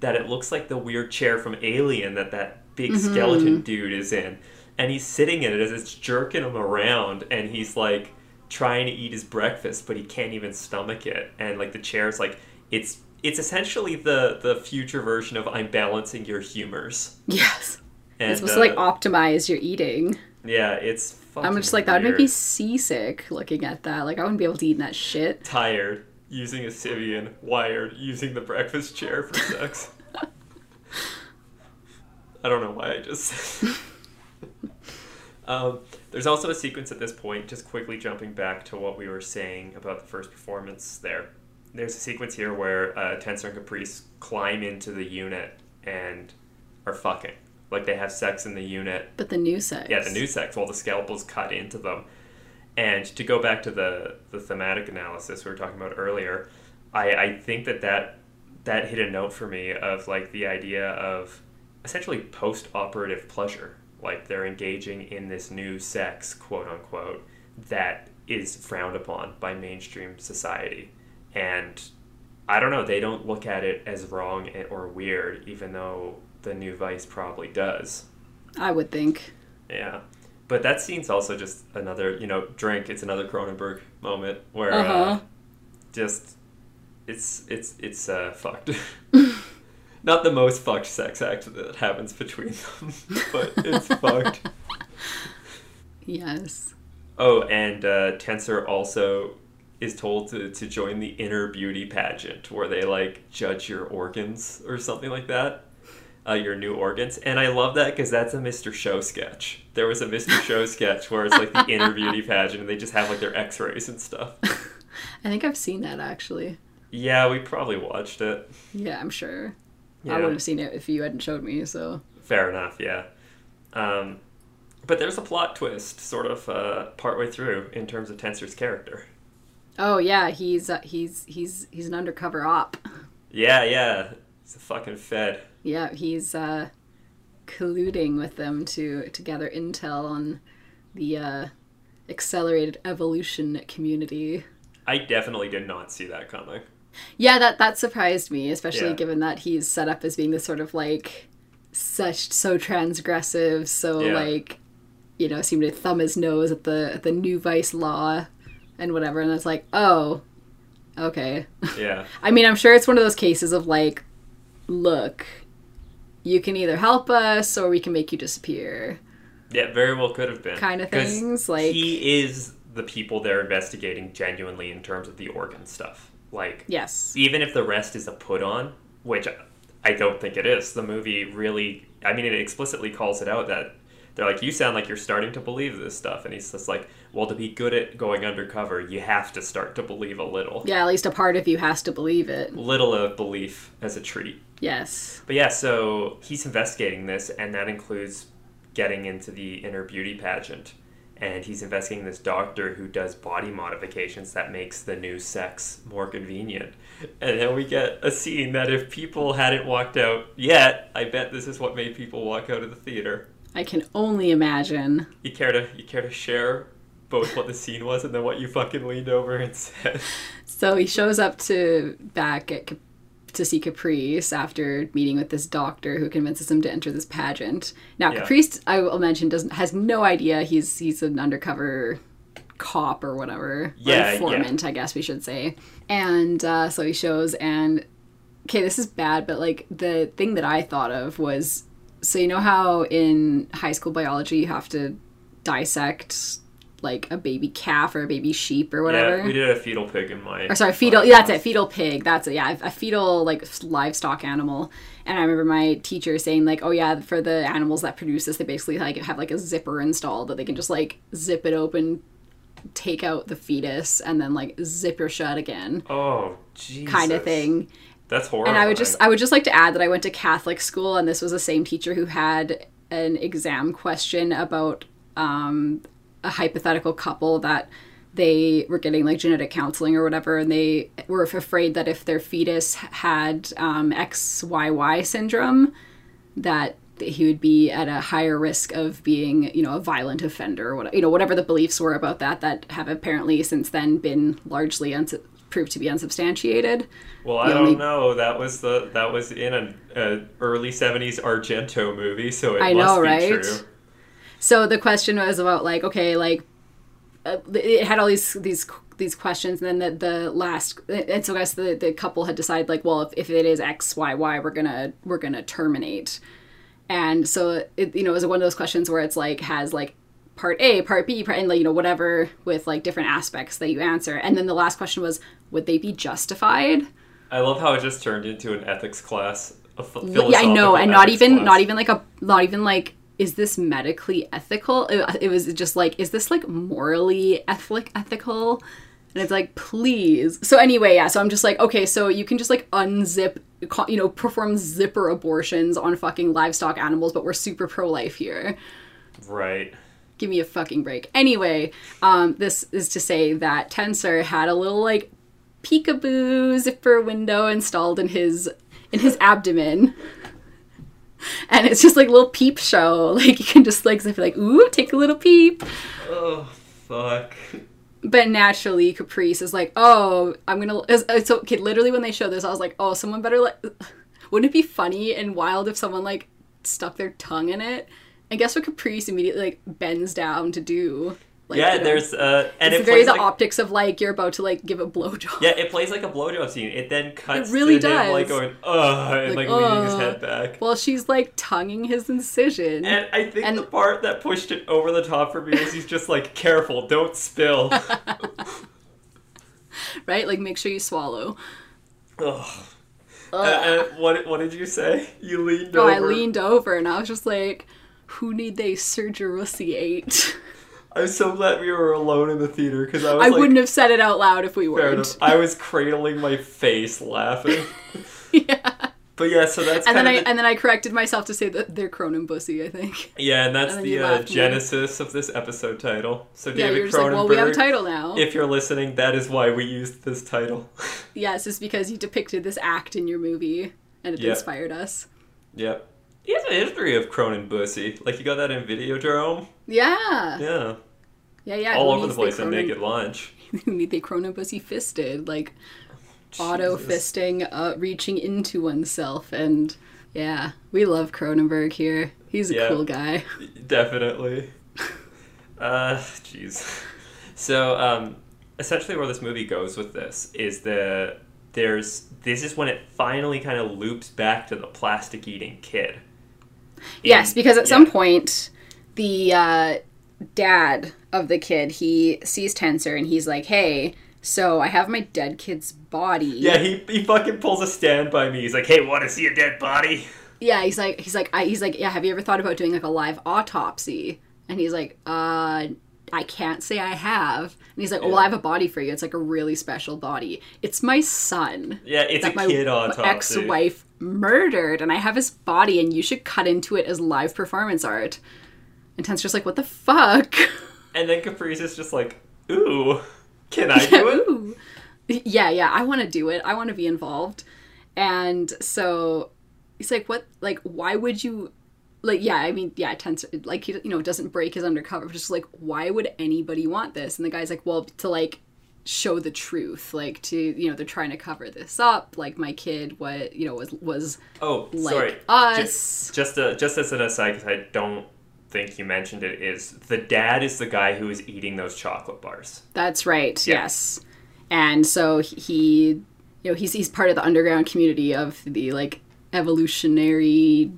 that it looks like the weird chair from Alien that that big skeleton dude is in, and he's sitting in it as it's jerking him around, and he's like trying to eat his breakfast, but he can't even stomach it, and like the chair's like it's it's essentially the the future version of I'm balancing your humors. Yes. And, it's supposed to like uh, optimize your eating. yeah, it's. I'm just like that would make me seasick looking at that. Like I wouldn't be able to eat that shit. tired using a Sivian, wired using the breakfast chair for sex. I don't know why I just. um, there's also a sequence at this point, just quickly jumping back to what we were saying about the first performance there. There's a sequence here where uh, Tenser and Caprice climb into the unit and are fucking. Like they have sex in the unit But the new sex. yeah, the new sex while the scalpel's cut into them. And to go back to the, the thematic analysis we were talking about earlier, I, I think that, that that hit a note for me of like the idea of essentially post operative pleasure. Like they're engaging in this new sex, quote unquote, that is frowned upon by mainstream society. And I don't know, they don't look at it as wrong or weird, even though the new Vice probably does. I would think. Yeah. But that scene's also just another, you know, drink. It's another Cronenberg moment where Uh-huh. uh, just it's it's it's uh, fucked. Not the most fucked sex act that happens between them, but it's fucked. Yes. Oh, and uh, Tensor also is told to, to join the inner beauty pageant where they like judge your organs or something like that. Uh, your new organs. And I love that because that's a Mr. Show sketch. There was a Mr. Show sketch where it's like the inner beauty pageant and they just have like their x rays and stuff. I think I've seen that actually. Yeah, we probably watched it. Yeah, I'm sure. Yeah. I wouldn't have seen it if you hadn't showed me, so. Fair enough, yeah. Um, but there's a plot twist sort of uh, partway through in terms of Tenser's character. Oh yeah, he's uh, he's he's he's an undercover op. Yeah, yeah. He's a fucking fed. Yeah, he's uh colluding with them to to gather intel on the uh accelerated evolution community. I definitely did not see that coming. Yeah, that that surprised me, especially Yeah. given that he's set up as being this sort of like such so transgressive, so Yeah. like you know, seemed to thumb his nose at the at the new vice law and whatever, and it's like, oh, okay. Yeah. I mean, I'm sure it's one of those cases of like, look, you can either help us or we can make you disappear. Yeah, very well could have been. Kind of things, like- he is the people they're investigating genuinely in terms of the organ stuff. Like Yes. even if the rest is a put on, which I don't think it is, the movie really I mean it explicitly calls it out that they're like, You sound like you're starting to believe this stuff and he's just like, Well to be good at going undercover, you have to start to believe a little. Yeah, at least a part of you has to believe it. Little of belief as a treat. Yes. But yeah, so he's investigating this, and that includes getting into the inner beauty pageant. and he's investigating this doctor who does body modifications that makes the new sex more convenient. And then we get a scene that if people hadn't walked out yet, I bet this is what made people walk out of the theater. I can only imagine. You care to you care to share both what the scene was and then what you fucking leaned over and said? So he shows up to back at to see Caprice after meeting with this doctor who convinces him to enter this pageant. Now Yeah. Caprice, I will mention, doesn't has no idea he's he's an undercover cop or whatever. Yeah, or yeah. informant, I guess we should say. And uh, so he shows, and okay, this is bad, but like the thing that I thought of was, so you know how in high school biology you have to dissect like a baby calf or a baby sheep or whatever. Yeah, we did a fetal pig in my Or sorry, fetal. Yeah, that's it. Fetal pig. That's it. Yeah, a fetal like livestock animal. And I remember my teacher saying like, "Oh yeah, for the animals that produce this, they basically like have like a zipper installed that they can just like zip it open, take out the fetus, and then like zipper shut again, Oh, Jesus. kind of thing." That's horrible. And I would just I would just like to add that I went to Catholic school and this was the same teacher who had an exam question about um, a hypothetical couple that they were getting like genetic counseling or whatever and they were afraid that if their fetus had um, XYY syndrome that he would be at a higher risk of being, you know, a violent offender or whatever, you know, whatever the beliefs were about that that have apparently since then been largely uns- proved to be unsubstantiated. Well, I the don't know. That was the that was in an early '70s Argento movie, so it I must know, be right? true. So the question was about like okay, like uh, it had all these these these questions, and then the the last, and so I guess the the couple had decided like, well, if, if it is X Y Y, we're gonna we're gonna terminate, and so it you know it was one of those questions where it's like has like part A, part B, part, and like you know whatever with like different aspects that you answer, and then the last question was, would they be justified? I love how it just turned into an ethics class. Yeah i know and not even class. not even like a not even like is this medically ethical it, it was just like is this like morally ethic ethical and it's like please so anyway yeah so i'm just like okay so you can just like unzip you know perform zipper abortions on fucking livestock animals but we're super pro-life here right. Give me a fucking break. Anyway, um, this is to say that Tenser had a little like peekaboo zipper window installed in his in his abdomen. And it's just like a little peep show. Like you can just like zip like, ooh, take a little peep. Oh fuck. But naturally, Caprice is like, oh, I'm gonna. it's- it's So okay, literally when they show this, I was like, oh, someone better like. Wouldn't it be funny and wild if someone like stuck their tongue in it? And guess what Caprice immediately like bends down to do? Like, yeah, you know, there's uh, and it's it very the like, optics of like you're about to like give a blowjob. yeah, it plays like a blowjob scene. It then cuts It really to him does. like going ugh and Like, like, leaning his head back. Well, she's like tonguing his incision. And I think And- the part that pushed it over the top for me is he's just like, careful, don't spill. right? Like make sure you swallow. Ugh. Uh, uh, what, what did you say? You leaned Oh, over. I leaned over and I was just like, who need they surgeruciate? I'm so glad we were alone in the theater because I was I like, wouldn't have said it out loud if we weren't. I was cradling my face laughing. yeah. But yeah, so that's And then I the, and then I corrected myself to say that they're Cronenbussy, I think. yeah, and that's and the uh, genesis of this episode title. So Yeah, David you're just like, well, we have a title now. if you're listening, that is why we used this title. yes, it's because you depicted this act in your movie and it Yeah. inspired us. yep. He has a history of Cronenbussy. Like you got that in Videodrome. Yeah. Yeah. Yeah, yeah. All over the place in Naked Lunch. who need they Cronenbussy fisted, like auto fisting, uh, reaching into oneself, and yeah, we love Cronenberg here. He's a Yeah. cool guy. Definitely. uh, jeez. So, um, essentially, where this movie goes with this is the there's this is when it finally kind of loops back to the plastic eating kid. Yes, because at some point, the uh, dad of the kid he sees Tenser and he's like, "Hey, so I have my dead kid's body." Yeah, he, he fucking pulls a stand by me. He's like, "Hey, want to see a dead body?" Yeah, he's like, he's like, I, he's like, yeah. Have you ever thought about doing like a live autopsy? And he's like, uh, I can't say I have. And he's like, oh, well, I have a body for you. It's like a really special body. It's my son. Yeah, it's a my, kid autopsy. ex-wife murdered, and I have his body, and you should cut into it as live performance art. And Tenser's just like, what the fuck? And then Caprice is just like, ooh, can I do it? Ooh. Yeah, yeah, I want to do it. I want to be involved. And so he's like, what? Like, why would you? Like, yeah, I mean, yeah, Tenser, like, he, you know, doesn't break his undercover. Just like, why would anybody want this? And the guy's like, well, to like show the truth, like to, you know, they're trying to cover this up. Like, my kid, what, you know, was was Oh, like sorry. us. Just, just, a, just as an aside, because I don't think you mentioned it, is the dad is the guy who is eating those chocolate bars. That's right. Yeah. Yes. And so he, you know, he's he's part of the underground community of the like evolutionary,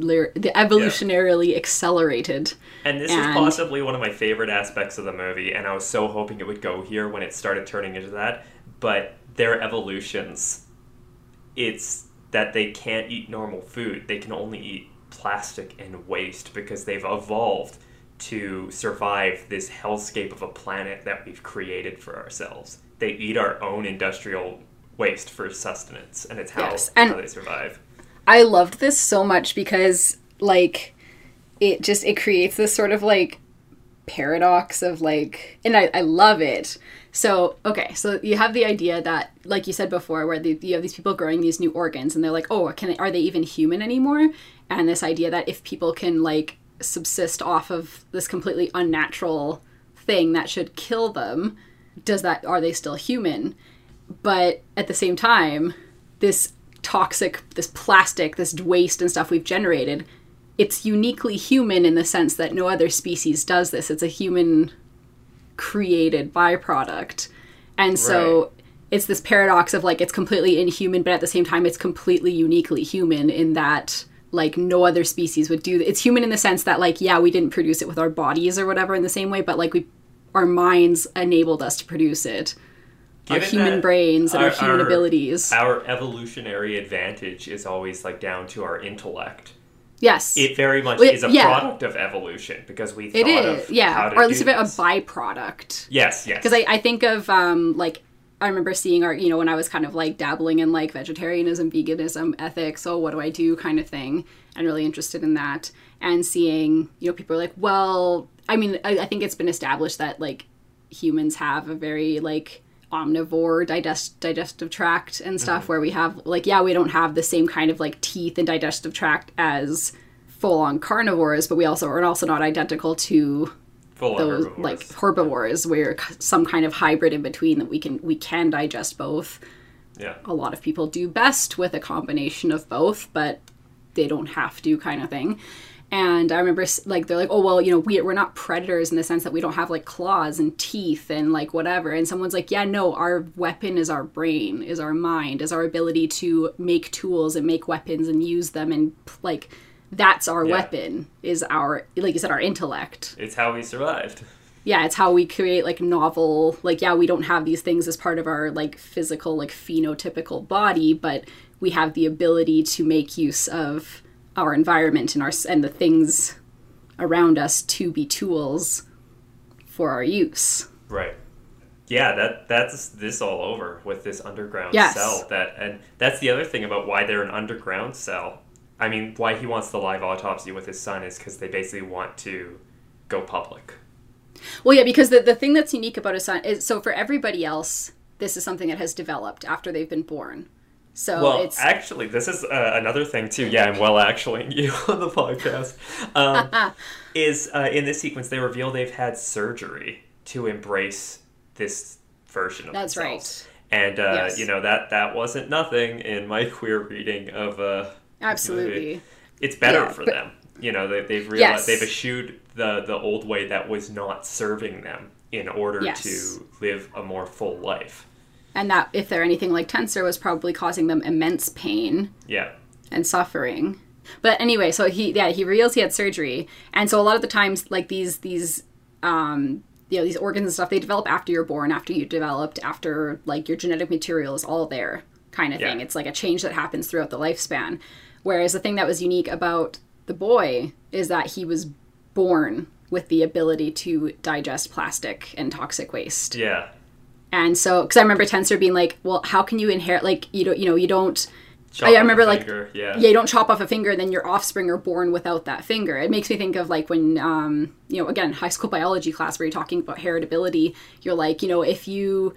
the evolutionarily accelerated. And this And- is possibly one of my favorite aspects of the movie, and I was so hoping it would go here when it started turning into that. But their evolutions, it's that they can't eat normal food. They can only eat plastic and waste because they've evolved to survive this hellscape of a planet that we've created for ourselves. They eat our own industrial waste for sustenance, and it's how, Yes, and- how they survive. I loved this so much because like it just it creates this sort of like paradox of like and I, I love it. So okay so you have the idea that like you said before where the, you have these people growing these new organs and they're like oh can are they even human anymore? And this idea that if people can like subsist off of this completely unnatural thing that should kill them does that are they still human? But at the same time this toxic this plastic this waste and stuff we've generated it's uniquely human in the sense that no other species does this. It's a human created byproduct. And so Right. it's this paradox of like it's completely inhuman but at the same time it's completely uniquely human in that like no other species would do it's human in the sense that like yeah we didn't produce it with our bodies or whatever in the same way but like we our minds enabled us to produce it our human brains and our, our- human our- abilities Our evolutionary advantage is always like down to our intellect. yes It very much Well, is a yeah. product of evolution because we thought it is of yeah or at least a byproduct Yes, yes. because I, I think of um like I remember seeing our you know when I was kind of like dabbling in like vegetarianism, veganism, ethics, oh what do I do kind of thing, and really interested in that, and seeing you know people are like, well, I mean I, I think it's been established that like humans have a very like omnivore digest digestive tract and mm-hmm. stuff where we have like yeah we don't have the same kind of like teeth and digestive tract as full on carnivores but we also are also not identical to Full those herbivores. like herbivores where some kind of hybrid in between that we can we can digest both yeah. a lot of people do best with a combination of both but they don't have to kind of thing and i remember like they're like oh well you know we, we're not predators in the sense that we don't have like claws and teeth and like whatever and someone's like yeah no our weapon is our brain is our mind is our ability to make tools and make weapons and use them and like that's our Yeah. weapon is our like you said our intellect It's how we survived. yeah it's how we create like novel like yeah we don't have these things as part of our like physical like phenotypical body but we have the ability to make use of our environment and our and the things around us to be tools for our use Right. Yeah, that that's this all over with this underground Yes. cell. That and that's the other thing about why they're an underground cell. I mean, why he wants the live autopsy with his son is because they basically want to go public. well yeah because the, the thing that's unique about a son is so for everybody else this is something that has developed after they've been born so Well, it's actually, this is uh, another thing too. Yeah, I'm well actuallying you on the podcast. Um, is uh, in this sequence they reveal they've had surgery to embrace this version of That's themselves. right. And uh, Yes. you know that that wasn't nothing in my queer reading of uh, absolutely it's better Yeah, for but- them. You know, they, they've realized Yes. they've eschewed the the old way that was not serving them in order Yes. to live a more full life. And that if they're anything like tenser was probably causing them immense pain Yeah. and suffering. But anyway, so he yeah he reveals he had surgery, and so a lot of the times like these these um you know these organs and stuff they develop after you're born, after you developed, after like your genetic material is all there kind of thing. It's like a change that happens throughout the lifespan. Whereas the thing that was unique about the boy is that he was born with the ability to digest plastic and toxic waste. Yeah. And so, because I remember Tenser being like, "Well, how can you inherit? Like, you don't, you know, you don't Chop I off remember, like, finger, yeah, yeah, you don't chop off a finger and then your offspring are born without that finger. It makes me think of like when, um, you know, again, high school biology class where you're talking about heritability. You're like, you know, if you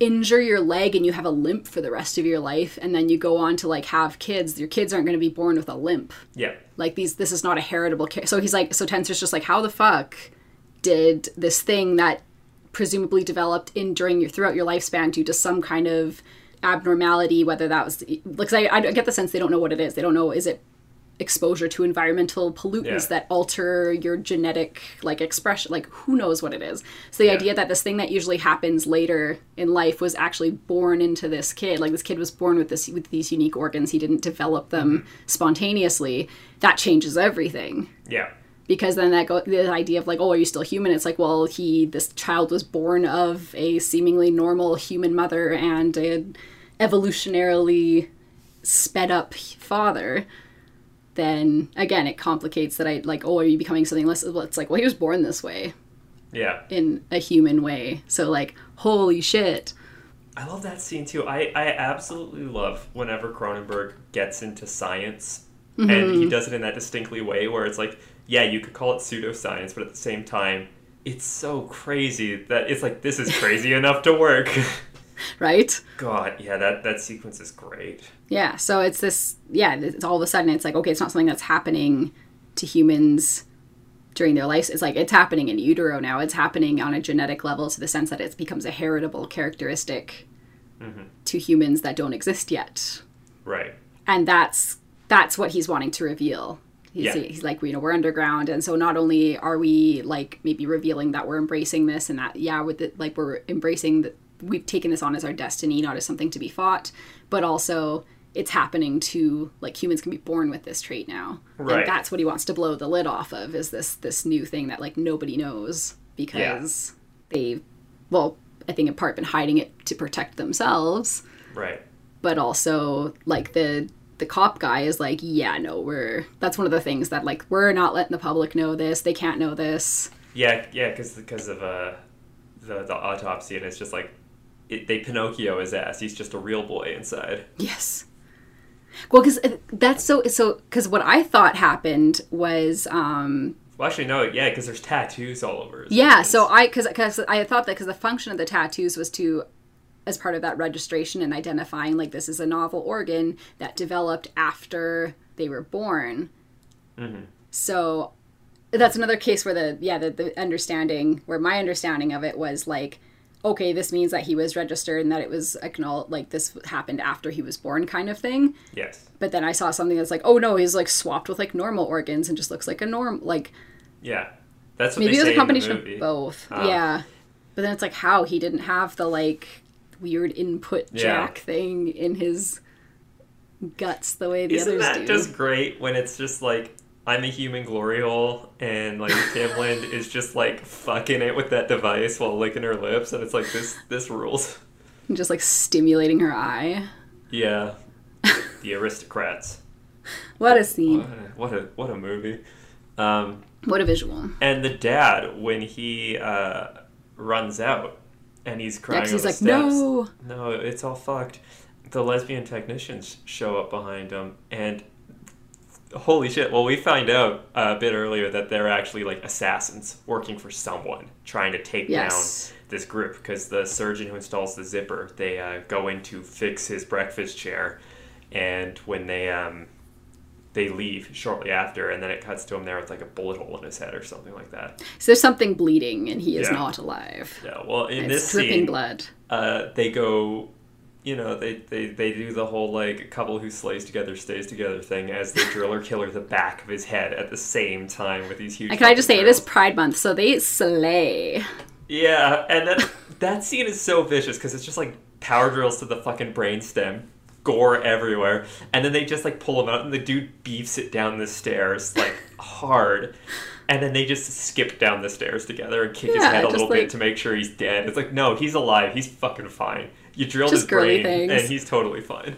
injure your leg and you have a limp for the rest of your life, and then you go on to like have kids, your kids aren't going to be born with a limp. yeah, Like these, this is not a heritable. Ca- so he's like, so tenser's just like, how the fuck did this thing that presumably developed in during your throughout your lifespan due to some kind of abnormality, whether that was because I, I get the sense they don't know what it is. They don't know is it exposure to environmental pollutants Yeah. that alter your genetic like expression? Like who knows what it is? So the Yeah. idea that this thing that usually happens later in life was actually born into this kid. Like this kid was born with this with these unique organs. He didn't develop them mm-hmm. spontaneously. That changes everything. Yeah, because then that go the idea of like oh are you still human it's like well he this child was born of a seemingly normal human mother and an evolutionarily sped up father then again it complicates that i like oh are you becoming something less well, it's like well he was born this way yeah. in a human way so like holy shit I love that scene too. I, I absolutely love whenever Cronenberg gets into science and Mm-hmm. he does it in that distinctly way where it's like, yeah, you could call it pseudoscience, but at the same time, it's so crazy that it's like this is crazy enough to work. right God, yeah, that that sequence is great. Yeah, so it's this. Yeah, it's all of a sudden it's like okay, it's not something that's happening to humans during their lives. It's like it's happening in utero now. It's happening on a genetic level to the sense that it becomes a heritable characteristic mm-hmm. to humans that don't exist yet, Right. and that's that's what he's wanting to reveal. He's, Yeah. he's like, you know, we're underground, and so not only are we like maybe revealing that we're embracing this and that, yeah, with it, like we're embracing that we've taken this on as our destiny, not as something to be fought, but also it's happening to like humans can be born with this trait now, Right. and that's what he wants to blow the lid off of is this this new thing that like nobody knows because they, well, I think in part been hiding it to protect themselves Right. but also like the the cop guy is like yeah no we're that's one of the things that like we're not letting the public know this they can't know this Yeah, yeah, because because of uh, the the autopsy, and it's just like it, they Pinocchio his ass. He's just a real boy inside. yes well because that's so so because what i thought happened was um Well, actually, no, yeah, because there's tattoos all over. His yeah so i because because i thought that because the function of the tattoos was to as part of that registration and identifying like this is a novel organ that developed after they were born. So that's another case where the yeah the, the understanding where my understanding of it was like okay this means that he was registered and that it was acknowledged like this happened after he was born kind of thing. Yes, but then i saw something that's like oh no he's like swapped with like normal organs and just looks like a norm like yeah, that's what maybe it was a combination of both. Ah. yeah. But then it's like how? He didn't have the like weird input Yeah. jack thing in his guts the way the Isn't others that do just great when it's just like I'm a human glory hole and like Timlin is just like fucking it with that device while licking her lips and it's like this this rules. And just like stimulating her eye Yeah, the aristocrats. what a scene What a what a, what a movie. Um, what a visual and the dad when he uh, runs out and he's crying Yeah, he's like, steps. "No." no, it's all fucked. The lesbian technicians show up behind him, and holy shit! Well, we find out a bit earlier that they're actually like assassins working for someone, trying to take Yes. down this group. Because the surgeon who installs the zipper, they uh, go in to fix his breakfast chair, and when they um, they leave shortly after, and then it cuts to him there with like a bullet hole in his head or something like that. So there's something bleeding and he is Yeah. not alive. Yeah, well, in It's this dripping scene, blood. uh, they go, you know, they, they, they do the whole like couple who slays together stays together thing as they drill or killer the back of his head at the same time with these huge. And can I just say fucking it is. Pride Month, so they slay. Yeah, and then that scene is so vicious because it's just like power drills to the fucking brainstem, gore everywhere, and then they just like pull him out, and the dude beefs it down the stairs like hard, and then they just skip down the stairs together and kick his head a little like- bit to make sure he's dead. It's like no, he's alive, he's fucking fine. You drilled his brain, things. and he's totally fine.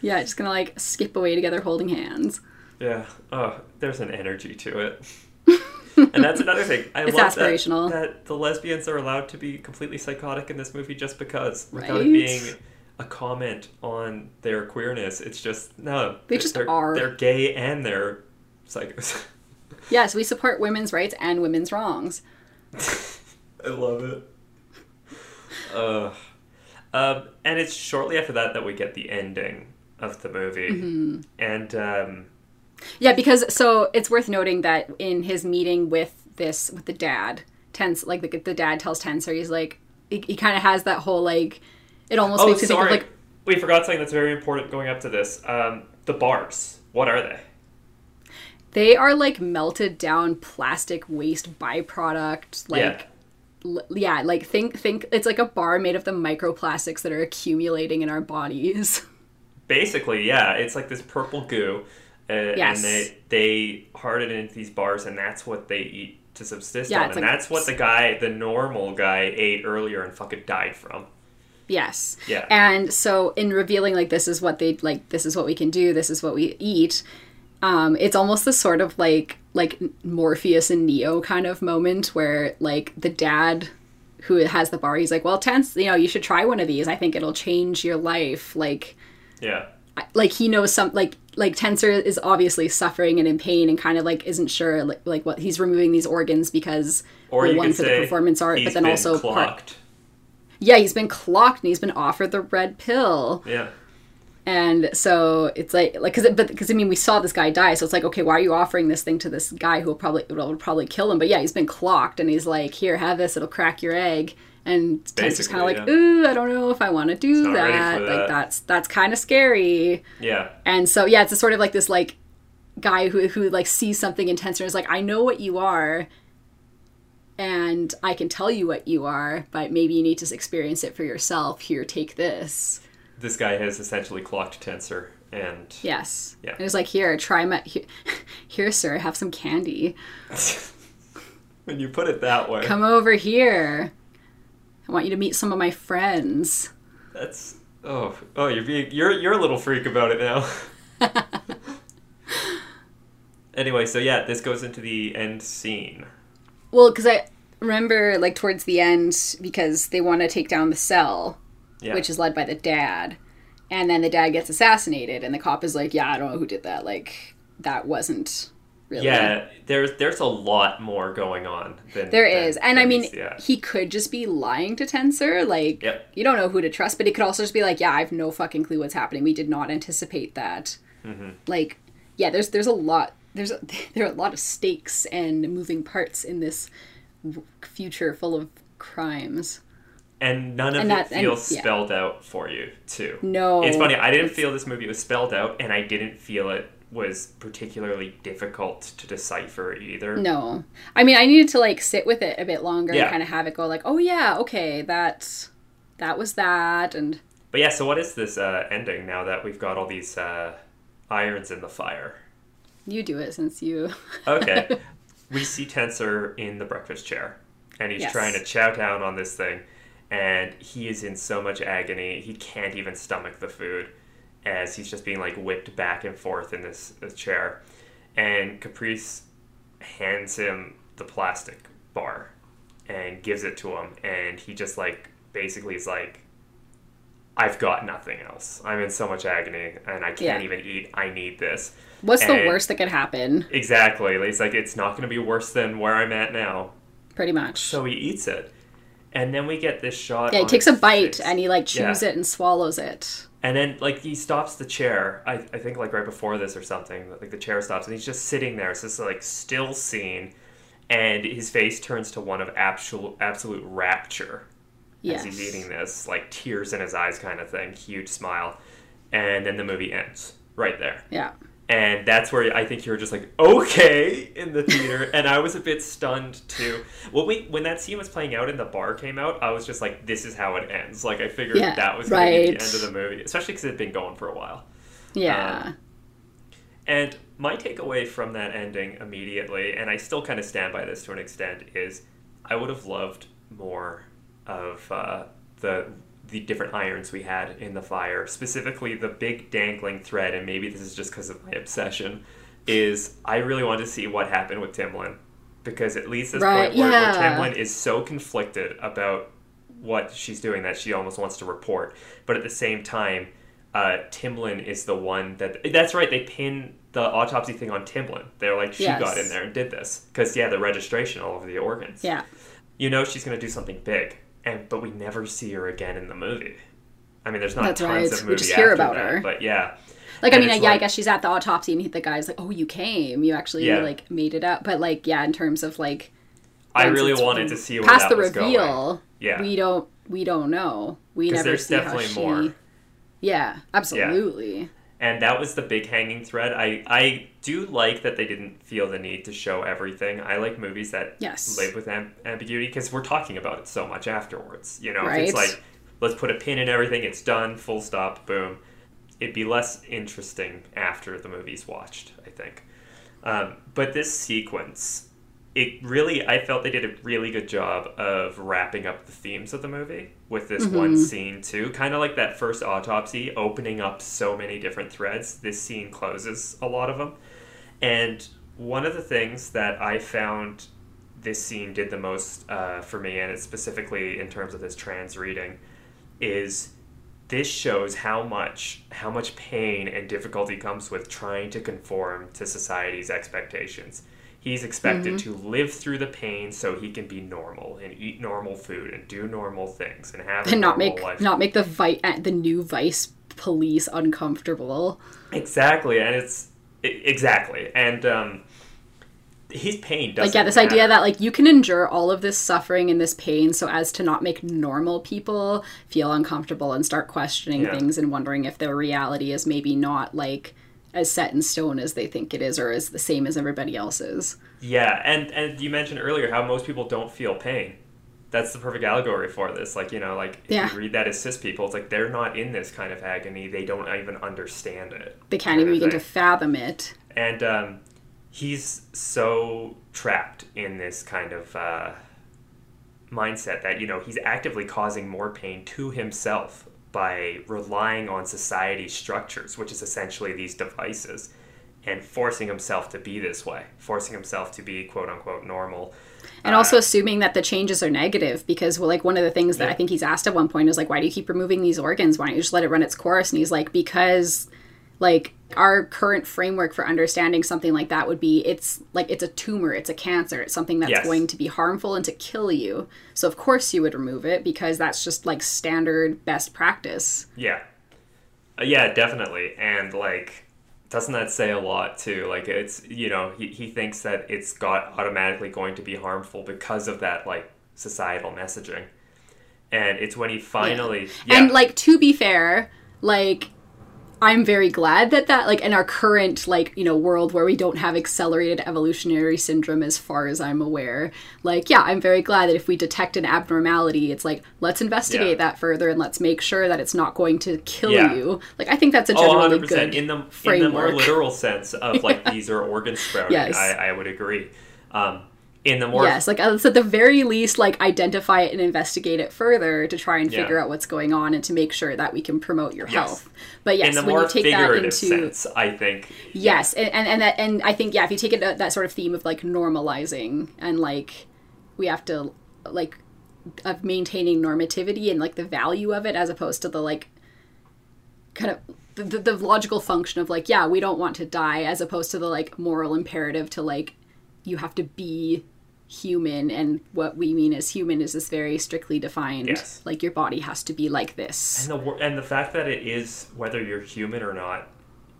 Yeah, just gonna like skip away together holding hands. Yeah. Oh, there's an energy to it. and that's another thing. I It's love that- That, the lesbians are allowed to be completely psychotic in this movie just because, without Right? it being a comment on their queerness. It's just no. They just they're, are. They're gay and they're psychos. Yes, we support women's rights and women's wrongs. I love it. Uh, um, and it's shortly after that that we get the ending of the movie, Mm-hmm. and um, Yeah, because so it's worth noting that in his meeting with this with the dad, Tense like the, the dad tells Tenser he's like he, he kind of has that whole like it almost oh, makes you think sorry, of like we forgot something that's very important going up to this. Um, the bars. What are they? they are like melted down plastic waste byproduct like l- yeah like think think it's like a bar made of the microplastics that are accumulating in our bodies Basically, yeah, it's like this purple goo, uh, Yes. and they they harden into these bars, and that's what they eat to subsist Yeah, on, and like- that's what the guy, the normal guy, ate earlier and fucking died from. Yes Yeah. and so in revealing like this is what they like this is what we can do this is what we eat um it's almost the sort of like like morpheus and neo kind of moment where like the dad who has the bar he's like well tense you know you should try one of these i think it'll change your life like Yeah, like he knows some like like Tenser is obviously suffering and in pain and kind of like isn't sure like, like what he's removing these organs because or one for the performance art but then also part, clocked. Yeah he's been clocked and he's been offered the red pill. Yeah, and so it's like like because it, but because i mean we saw this guy die so it's like okay why are you offering this thing to this guy who will probably will probably kill him? But yeah he's been clocked and he's like here have this. It'll crack your egg. And Tenser's kind of like yeah. ooh i don't know if i want to do ready that. like that's that's kind of scary. Yeah, and so yeah, it's a sort of like this like guy who who like sees something intense and is like, I know what you are, and I can tell you what you are, but maybe you need to experience it for yourself. Here, take this. this guy has essentially clocked Tenser, and Yes. Yeah. And it's like, here, try my here, here, sir, have some candy. when you put it that way, Come over here. I want you to meet some of my friends. that's oh oh you're being you're you're a little freak about it now. anyway, so yeah, this goes into the end scene. Well, because I remember like towards the end because they want to take down the cell. Yeah, which is led by the dad. And then the dad gets assassinated, and the cop is like, "Yeah, I don't know who did that. Like, that wasn't really." yeah. There's there's a lot more going on than there than- is, and I mean, yeah. he could just be lying to Tenser. Like, Yep. you don't know who to trust, but he could also just be like, "Yeah, I have no fucking clue what's happening. We did not anticipate that." Mm-hmm. Like, yeah, there's there's a lot there's a, there are a lot of stakes and moving parts in this future full of crimes. and none of And it that- and- feels yeah. spelled out for you too. No, It's funny. I didn't feel this movie was spelled out, and I didn't feel it was particularly difficult to decipher either. No. I mean, I needed to like sit with it a bit longer Yeah. and kind of have it go like, "Oh yeah, okay, that that was that." And But yeah, so what is this uh, ending now that we've got all these uh, irons in the fire? You do it since you Okay. we see Tenser in the breakfast chair, and he's Yes. trying to chow down on this thing, and he is in so much agony, he can't even stomach the food as he's just being like whipped back and forth in this, this chair. And Caprice hands him the plastic bar and gives it to him, and he just like basically is like, I've got nothing else. I'm in so much agony, and I can't Yeah. even eat. I need this. What's the worst that could happen? Exactly. It's like it's not going to be worse than where I'm at now. Pretty much. So he eats it, and then we get this shot. yeah, he takes a bite face. and he like chews Yeah. it and swallows it. And then like he stops the chair. I, I think like right before this or something. Like the chair stops and he's just sitting there. It's this like still scene, and his face turns to one of absolute absolute rapture Yes. as he's eating this, like tears in his eyes, kind of thing. Huge smile, and then the movie ends right there. Yeah. And that's where I think you were just like okay in the theater, and I was a bit stunned too. When we when that scene was playing out and the bar came out, I was just like, this is how it ends. Like I figured Yeah, that was going to be right. the end of the movie, especially because it had been going for a while. Yeah. Um, And my takeaway from that ending immediately, and I still kind of stand by this to an extent, is I would have loved more of uh, the the different irons we had in the fire, specifically the big dangling thread, and maybe this is just because of my obsession, is I really wanted to see what happened with Timlin. Because at least this Right, point where, where. Timlin is so conflicted about what she's doing that she almost wants to report. But at the same time, uh, Timlin is the one that. That's right. They pin the autopsy thing on Timlin. They're like, she Yes. got in there and did this because yeah, the registration all over the organs. Yeah. You know she's gonna do something big, and but we never see her again in the movie. I mean, there's not That's tons right. of We movie just hear about that, her. but yeah. Like I mean, yeah, I guess she's at the autopsy, and the guy's like, "Oh, you came. You actually Yeah. like made it up." But like, yeah, in terms of like, I really wanted to see where past the reveal. going. Yeah. we don't we don't know. We never there's see how she. more. Yeah, absolutely. And that was the big hanging thread. I I do like that they didn't feel the need to show everything. I like movies that Yes. live with am- ambiguity because we're talking about it so much afterwards. You know, if it's like let's put a pin in everything, it's done, full stop, boom. It'd be less interesting after the movie's watched. I think, um, but this sequence. It really, I felt they did a really good job of wrapping up the themes of the movie with this one scene too. Kind of like that first autopsy, opening up so many different threads. This scene closes a lot of them. And one of the things that I found this scene did the most uh, for me, and it's specifically in terms of this trans reading, is this shows how much how much pain and difficulty comes with trying to conform to society's expectations. He's expected Mm-hmm. to live through the pain so he can be normal and eat normal food and do normal things and have And not make life. not make the vi- uh, the new vice police uncomfortable. Exactly, and it's i- exactly, and um, his pain doesn't. like yeah this matter. idea that like you can endure all of this suffering and this pain so as to not make normal people feel uncomfortable and start questioning Yeah. things and wondering if their reality is maybe not like as set in stone as they think it is or as the same as everybody else's Yeah, and and you mentioned earlier how most people don't feel pain. That's the perfect allegory for this. Like you know, like if Yeah. you read that as cis people, it's like they're not in this kind of agony. They don't even understand it. they can't even begin to fathom it And um, he's so trapped in this kind of uh, mindset that you know he's actively causing more pain to himself by relying on society's structures, which is essentially these devices, and forcing himself to be this way, forcing himself to be quote unquote normal. and uh, also assuming that the changes are negative because well like one of the things that Yeah. i think he's asked at one point is like why do you keep removing these organs why don't you just let it run its course and he's like because like our current framework for understanding something like that would be it's like it's a tumor it's a cancer it's something that's Yes. going to be harmful and to kill you so of course you would remove it because that's just like standard best practice Yeah. Uh, yeah, definitely. And like doesn't that say a lot too? Like it's you know, he, he thinks that it's got automatically going to be harmful because of that like societal messaging. And it's when he finally yeah. and like to be fair like i'm very glad that that like in our current like you know world where we don't have accelerated evolutionary syndrome as far as i'm aware like yeah i'm very glad that if we detect an abnormality it's like let's investigate Yeah. that further and let's make sure that it's not going to kill Yeah. you like i think that's a Oh, generally 100%. good in the in the more literal sense of like these are organ sprouting, Yes. I, I would agree. Um, in the more yes like let's at the very least like identify it and investigate it further to try and Yeah. figure out what's going on and to make sure that we can promote your Yes. health but yes in the when more you take that into sense, I think Yes, and, and and that and I think yeah, if you take it uh, that sort of theme of like normalizing and like we have to like of maintaining normativity and like the value of it as opposed to the like kind of the, the, the logical function of like yeah we don't want to die as opposed to the like moral imperative to like you have to be human and what we mean as human is this very strictly defined Yes. like your body has to be like this And the and the fact that it is whether you're human or not,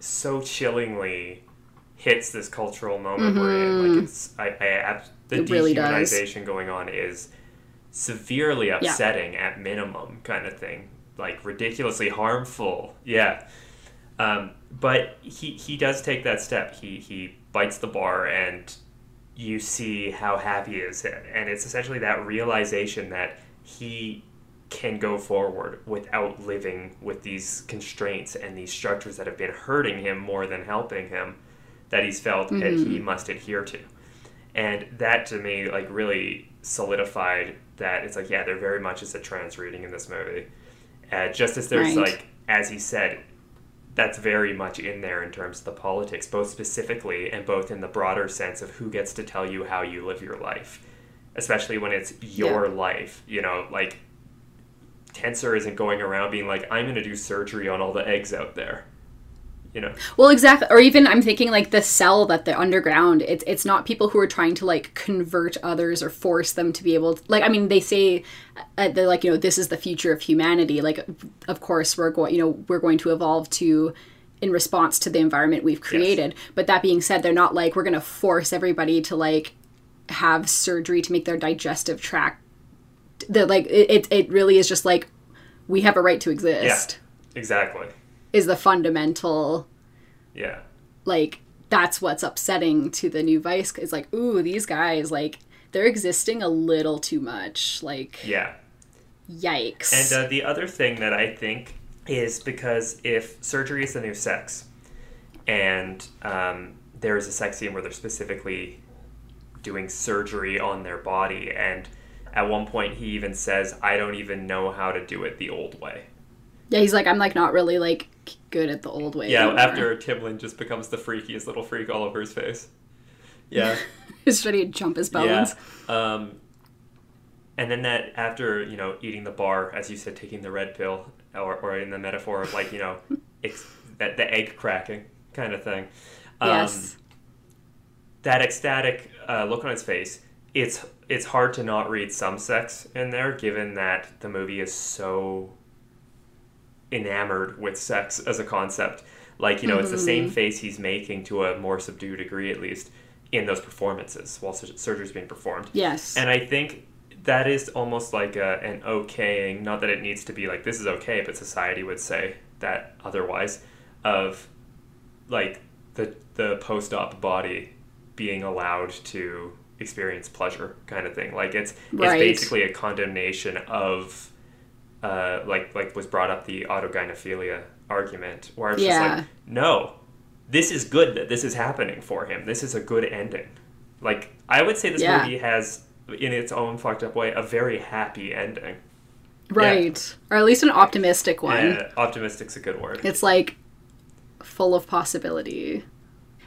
so chillingly hits this cultural moment we're in. Like it's I, I the Mm-hmm. It really dehumanization going on is severely upsetting at minimum, kind of thing. Like ridiculously harmful. Yeah. Um, but he he does take that step. He he bites the bar and you see how happy he is and it's essentially that realization that he can go forward without living with these constraints and these structures that have been hurting him more than helping him that he's felt that he must adhere to. And that to me like really solidified that it's like yeah there very much is a trans reading in this movie. Uh, just as there's Right. like as he said that's very much in there in terms of the politics, both specifically and both in the broader sense of who gets to tell you how you live your life, especially when it's your life. You know, like Tenser isn't going around being like, I'm going to do surgery on all the eggs out there. You know? Well, exactly. Or even I'm thinking like the cell that the underground. It's it's not people who are trying to like convert others or force them to be able. To, like I mean, they say uh, they're like you know this is the future of humanity. Like of course we're going you know we're going to evolve to in response to the environment we've created. But that being said, they're not like we're going to force everybody to like have surgery to make their digestive tract. The like it it, it really is just like we have a right to exist. Exactly. Is the fundamental Yeah. like that's what's upsetting to the new vice is like ooh these guys like they're existing a little too much like Yeah. yikes And uh, the other thing that I think is because if surgery is the new sex, and um, there is a sex scene where they're specifically doing surgery on their body, and at one point he even says, "I don't even know how to do it the old way." Yeah he's like i'm like not really like good at the old way Yeah, anymore. after Timlin just becomes the freakiest little freak all over his face. Yeah. he's ready to jump his Yeah. bones Um, and then that after you know eating the bar, as you said, taking the red pill, or, or in the metaphor of like you know, ex- that the egg cracking kind of thing. Um, yes That ecstatic uh, look on his face. It's it's hard to not read some sex in there, given that the movie is so enamored with sex as a concept. Like you know, it's the same mm-hmm. face he's making to a more subdued degree, at least in those performances while sur- surgery's being performed. yes And I think that is almost like a, an okaying, not that it needs to be like this is okay, but society would say that otherwise, of like the the post op body being allowed to experience pleasure kind of thing. Like it's Right. it's basically a condemnation of uh, like like was brought up the autogynephilia argument where it's just Yeah. like no this is good that this is happening for him. This is a good ending. Like i would say this Yeah. movie has in its own fucked up way a very happy ending. Right. Or at least an optimistic one. And optimistic's a good word. It's like full of possibility.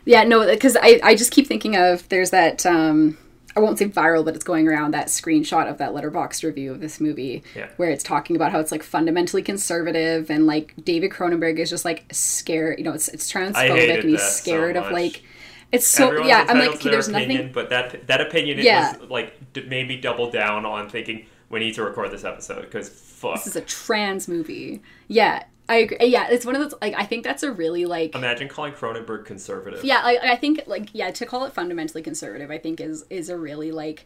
Yeah no because I, I just keep thinking of there's that um i won't say viral but it's going around that screenshot of that Letterboxd review of this movie Yeah. where it's talking about how it's like fundamentally conservative and like david cronenberg is just like scared you know it's, it's transphobic and he's that so scared of like it's so Everyone's yeah i'm like there's opinion, nothing but that that opinion Yeah. was like d- made me double down on thinking we need to record this episode because fuck this is a trans movie yeah i agree. Yeah it's one of those like i think that's a really like imagine calling cronenberg conservative. Yeah I, I think like yeah to call it fundamentally conservative i think is is a really like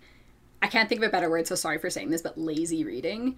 i can't think of a better word so sorry for saying this but lazy reading.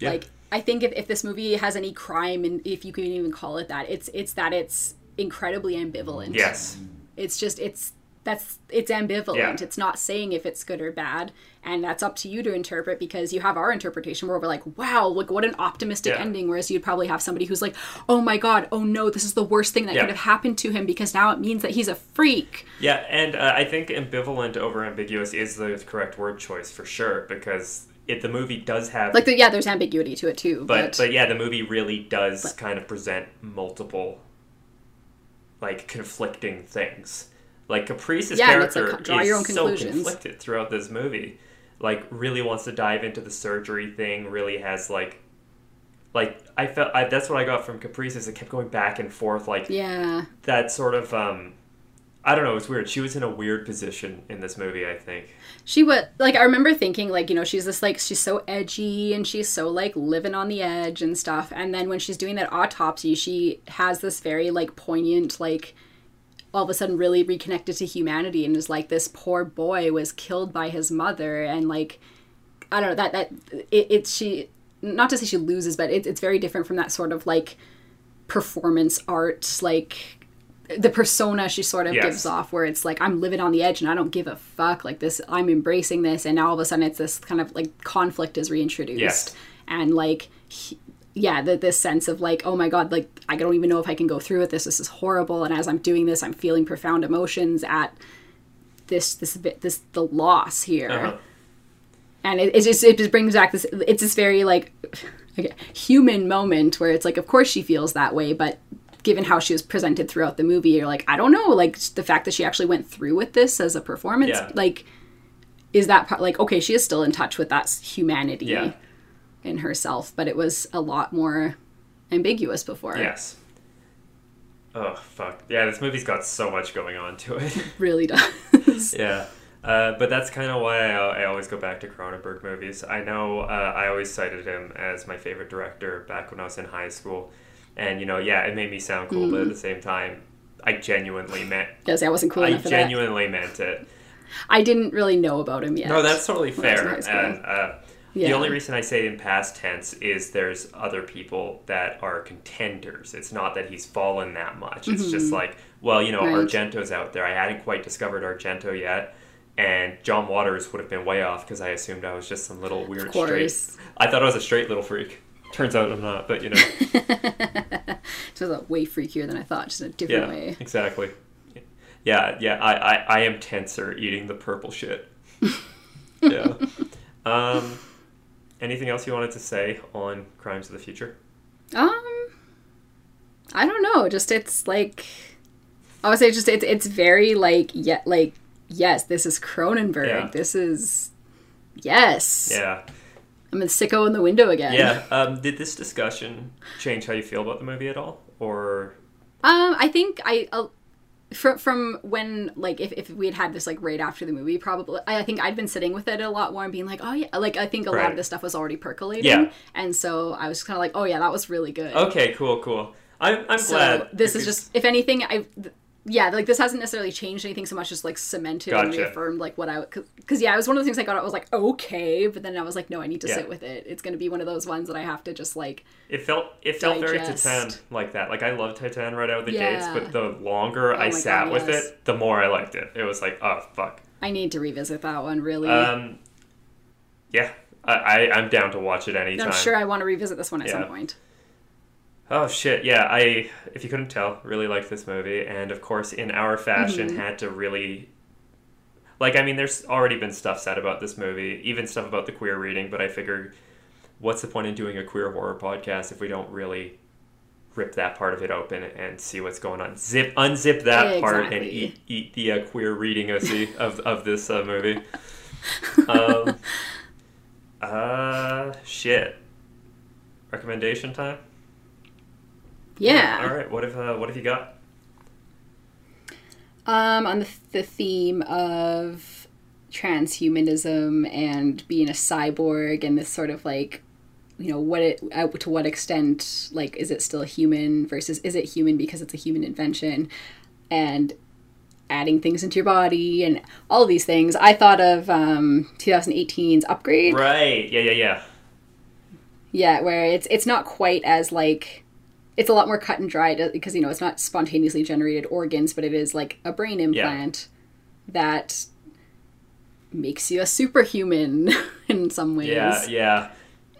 Yeah. like i think if, if this movie has any crime and if you can even call it that it's it's that it's incredibly ambivalent. Yes. It's just it's that's it's ambivalent Yeah. it's not saying if it's good or bad and that's up to you to interpret because you have our interpretation where we're like wow like what an optimistic Yeah. ending whereas you'd probably have somebody who's like oh my god oh no this is the worst thing that Yeah. could have happened to him because now it means that he's a freak Yeah, and uh, I think ambivalent over ambiguous is the correct word choice for sure because it the movie does have like the, yeah there's ambiguity to it too but but, but yeah, the movie really does kind of present multiple like conflicting things. Like Caprice's Yeah, character like, draw is your own so conflicted throughout this movie. Like really wants to dive into the surgery thing. Really has like like I felt I, that's what I got from Caprice is it kept going back and forth like yeah that sort of um I don't know, it's weird. She was in a weird position in this movie, I think. she would like i remember thinking like you know she's this like she's so edgy and she's so like living on the edge and stuff and then when she's doing that autopsy she has this very like poignant like all of a sudden really reconnected to humanity and is like this poor boy was killed by his mother and like i don't know that that it, it she not to say she loses but it, it's very different from that sort of like performance art like the persona she sort of Yes. gives off where it's like i'm living on the edge and i don't give a fuck like this i'm embracing this and now all of a sudden it's this kind of like conflict is reintroduced Yes. and like he- yeah the, this sense of like oh my god like i don't even know if i can go through with this this is horrible and as i'm doing this i'm feeling profound emotions at this this bit this the loss here Uh-huh. and it, it just it just brings back this it's this very like okay, human moment where it's like of course she feels that way but given how she was presented throughout the movie you're like i don't know like the fact that she actually went through with this as a performance Yeah. like is that part like okay she is still in touch with that humanity Yeah. In herself, but it was a lot more ambiguous before. Yes. Oh fuck. Yeah, this movie's got so much going on to it. It really does. yeah. Uh, but that's kind of why I, I always go back to Cronenberg movies. I know uh, I always cited him as my favorite director back when I was in high school. And, you know, yeah, it made me sound cool, but at the same time, I genuinely meant Because I wasn't cool I enough for that. genuinely meant it. I didn't really know about him yet. No, that's totally when I was in fair. And uh, the only reason I say in past tense is there's other people that are contenders. It's not that he's fallen that much. It's just like, well, you know, Mm-hmm. Right. Argento's out there. I hadn't quite discovered Argento yet. And John Waters would have been way off because I assumed I was just some little weird straight. I thought I was a straight little freak. Turns out I'm not, but you know, It was a way freakier than I thought, just in a different yeah, way. exactly. Yeah, yeah, I, I, I am tenser eating the purple shit. yeah. Um, anything else you wanted to say on Crimes of the Future? Um, I don't know. Just it's like I would say, just it's it's very like yeah, like yes, this is Cronenberg. Yeah. This is yes. Yeah. I'm a sicko in the window again. Yeah. Um, did this discussion change how you feel about the movie at all? Or Um, I think I. Uh, from from when like if, if we had had this like right after the movie probably I, I think I'd been sitting with it a lot more and being like oh yeah like I think a lot of this stuff was already percolating Yeah. and so I was kind of like oh yeah that was really good okay, cool, cool. I'm I'm so glad this is just if anything i yeah like this hasn't necessarily changed anything so much as like cemented and reaffirmed like what i because yeah it was one of the things i got i was like okay but then i was like no i need to Yeah. sit with it it's going to be one of those ones that i have to just like It felt it felt very. Titane like that. Like I love Titane right out of the gates, but the longer I sat God, with yes. it, the more I liked it. It was like, oh fuck. i need to revisit that one really Um, yeah, I, I I'm down to watch it anytime. i'm sure i want to revisit this one at some point Oh shit, yeah. I if you couldn't tell, really liked this movie, and of course, in our fashion, Mm-hmm. had to really. Like, I mean, there's already been stuff said about this movie, even stuff about the queer reading, but I figured, what's the point in doing a queer horror podcast if we don't really rip that part of it open and see what's going on? Zip, unzip that part and eat eat the uh, queer reading of the of of this uh, movie. Um, uh, shit. Recommendation time. Yeah All right. What if uh, what have you got? um on the, the theme of transhumanism and being a cyborg and this sort of like you know what it uh, to what extent like is it still human versus is it human because it's a human invention and adding things into your body and all of these things i thought of um 2018's upgrade Right. Yeah. Yeah. Yeah. yeah where it's it's not quite as like it's a lot more cut and dried because you know it's not spontaneously generated organs but it is like a brain implant that makes you a superhuman in some ways Yeah. Yeah.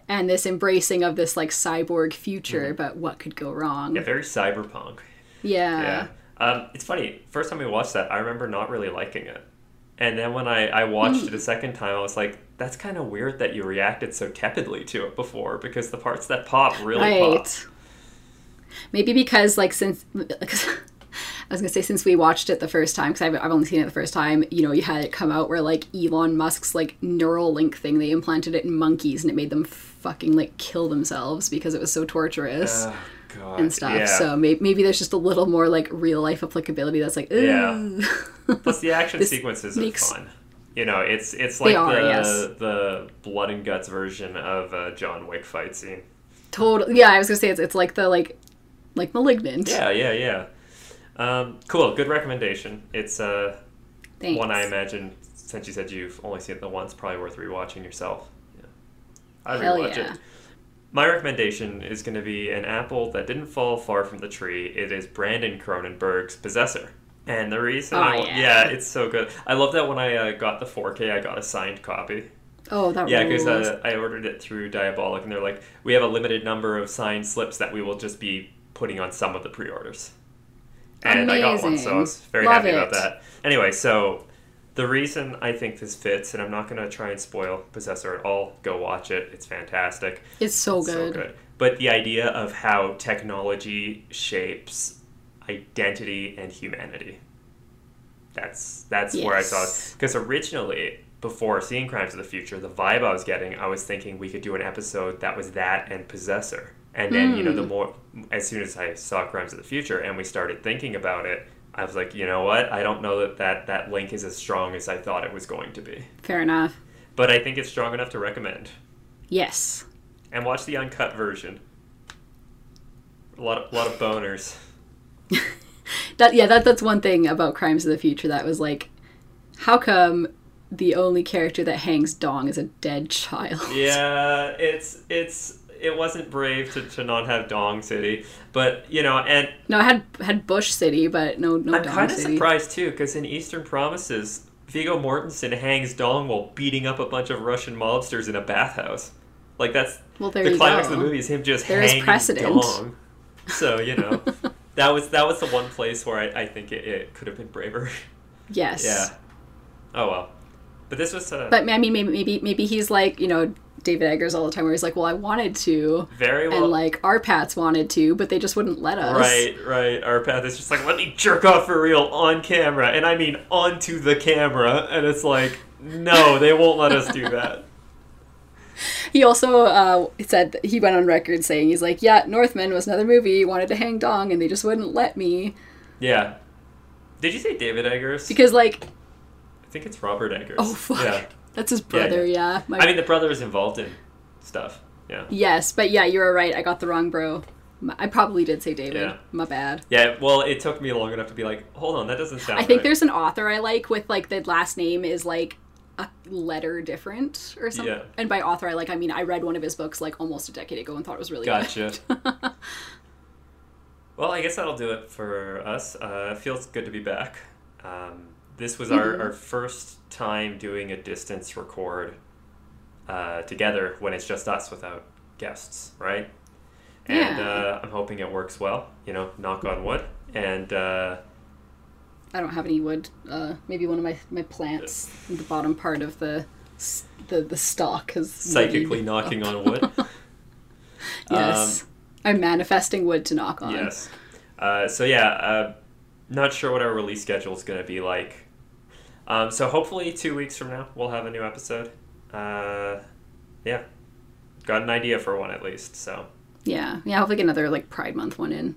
and this embracing of this like cyborg future but what could go wrong Mm-hmm. Yeah. Very cyberpunk. yeah, Yeah. Um, it's funny. First time we watched that, I remember not really liking it, and then when I I watched Hmm. it a second time, I was like, "That's kind of weird that you reacted so tepidly to it before, because the parts that pop really pop." Right maybe because like since I was gonna say since we watched it the first time because I've, I've only seen it the first time you know you had it come out where like Elon Musk's like Neuralink thing they implanted it in monkeys and it made them fucking like kill themselves because it was so torturous Oh, God. and stuff Yeah. so maybe, maybe there's just a little more like real life applicability that's like Yeah. Ooh. Plus, the action This sequences makes- are fun. You know, it's it's like are, the yes. the blood and guts version of a John Wick fight scene. Totally. yeah I was gonna say it's, it's like the like like malignant Yeah, yeah, yeah. Um, cool, good recommendation. It's uh, Thanks. one I imagine since you said you've only seen it the once, probably worth rewatching yourself. Yeah. Hell rewatch yeah. it. My recommendation is going to be an apple that didn't fall far from the tree. It is Brandon Cronenberg's Possessor. And the reason, Oh, I, yeah. it's so good. I love that when I uh, got the 4K, I got a signed copy. oh that Yeah, because uh, I ordered it through Diabolik, and they're like, we have a limited number of signed slips that we will just be putting on some of the pre-orders. And I got one, so I was very Love happy about that. Anyway, so the reason I think this fits, and I'm not going to try and spoil Possessor at all, go watch it. It's fantastic. it's so It's good. So good. But the idea of how technology shapes identity and humanity. That's that's where I saw it. Because originally, before seeing Crimes of the Future, the vibe I was getting, I was thinking we could do an episode that was that and Possessor. And then, you know, the hmm. more, as soon as I saw Crimes of the Future and we started thinking about it, I was like, you know what? I don't know that that, that link is as strong as I thought it was going to be. Fair enough. But I think it's strong enough to recommend. Yes. And watch the uncut version. A lot of, lot of boners. That yeah, that that's one thing about Crimes of the Future that was like, how come the only character that hangs dong is a dead child? Yeah, it's it's it wasn't brave to, to not have Dong City, but you know, and No, I had had Bush City, but no no I'm kind of surprised too because in Eastern Promises, Viggo Mortensen hangs Dong while beating up a bunch of Russian mobsters in a bathhouse. Like that's Well, there the climax go. of the movie is him just There hanging precedent. Dong. So you know, that was that was the one place where I, I think it, it could have been braver. Yes. yeah. Oh well, but this was uh, But I mean, maybe maybe maybe he's like you know David Eggers all the time, where he's like, well, I wanted to, very well. and like our Pats wanted to, but they just wouldn't let us. Right, right. Our path is just like, let me jerk off for real on camera. And I mean onto the camera. And it's like, no, they won't let us do that. He also uh, said that he went on record saying he's like, yeah, Northman was another movie, he wanted to hang dong, and they just wouldn't let me Yeah. Did you say David Eggers? because like, I think it's Robert Eggers. oh fuck, Yeah. That's his brother. yeah. Yeah. I mean, the brother is involved in stuff. Yeah. yes, but yeah, you were right. I got the wrong bro. I probably did say David. Yeah. My bad. Yeah, well, it took me long enough to be like, hold on, that doesn't sound I think right. there's an author I like with like the last name is like a letter different or something. Yeah. And by author I like I mean I read one of his books like almost a decade ago and thought it was really Gotcha. good. Gotcha. well, I guess that'll do it for us. Uh, feels good to be back. Um, this was our, our first time doing a distance record uh, together when it's just us without guests, right? And Yeah. uh, I'm hoping it works well, you know, knock on wood. And uh, I don't have any wood. Uh, maybe one of my, my plants in the bottom part of the the, the stalk is psychically knocking on wood. Yes. I'm manifesting wood to knock on. Um, Yes. Uh, so yeah, uh, not sure what our release schedule is going to be like. Um, so hopefully two weeks from now we'll have a new episode. Uh, yeah, got an idea for one at least. So Yeah. Yeah, hopefully get another like Pride Month one in.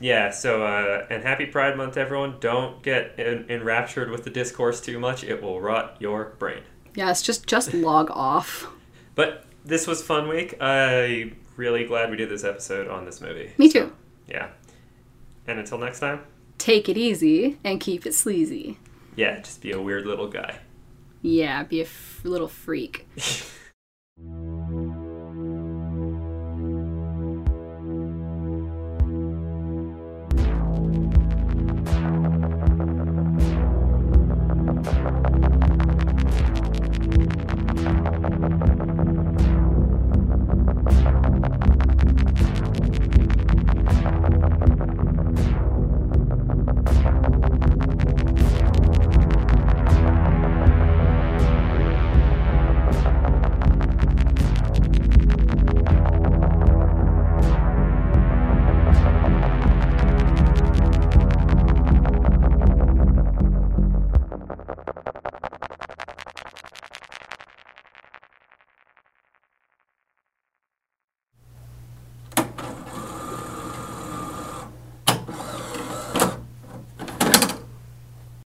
yeah. So uh, and happy Pride Month, everyone! Don't get en- enraptured with the discourse too much; it will rot your brain. Yes, just just log off. But this was fun week. I really glad we did this episode on this movie. Me too. Yeah. And until next time, Take it easy and keep it sleazy. Yeah, just be a weird little guy. Yeah, be a f- little freak.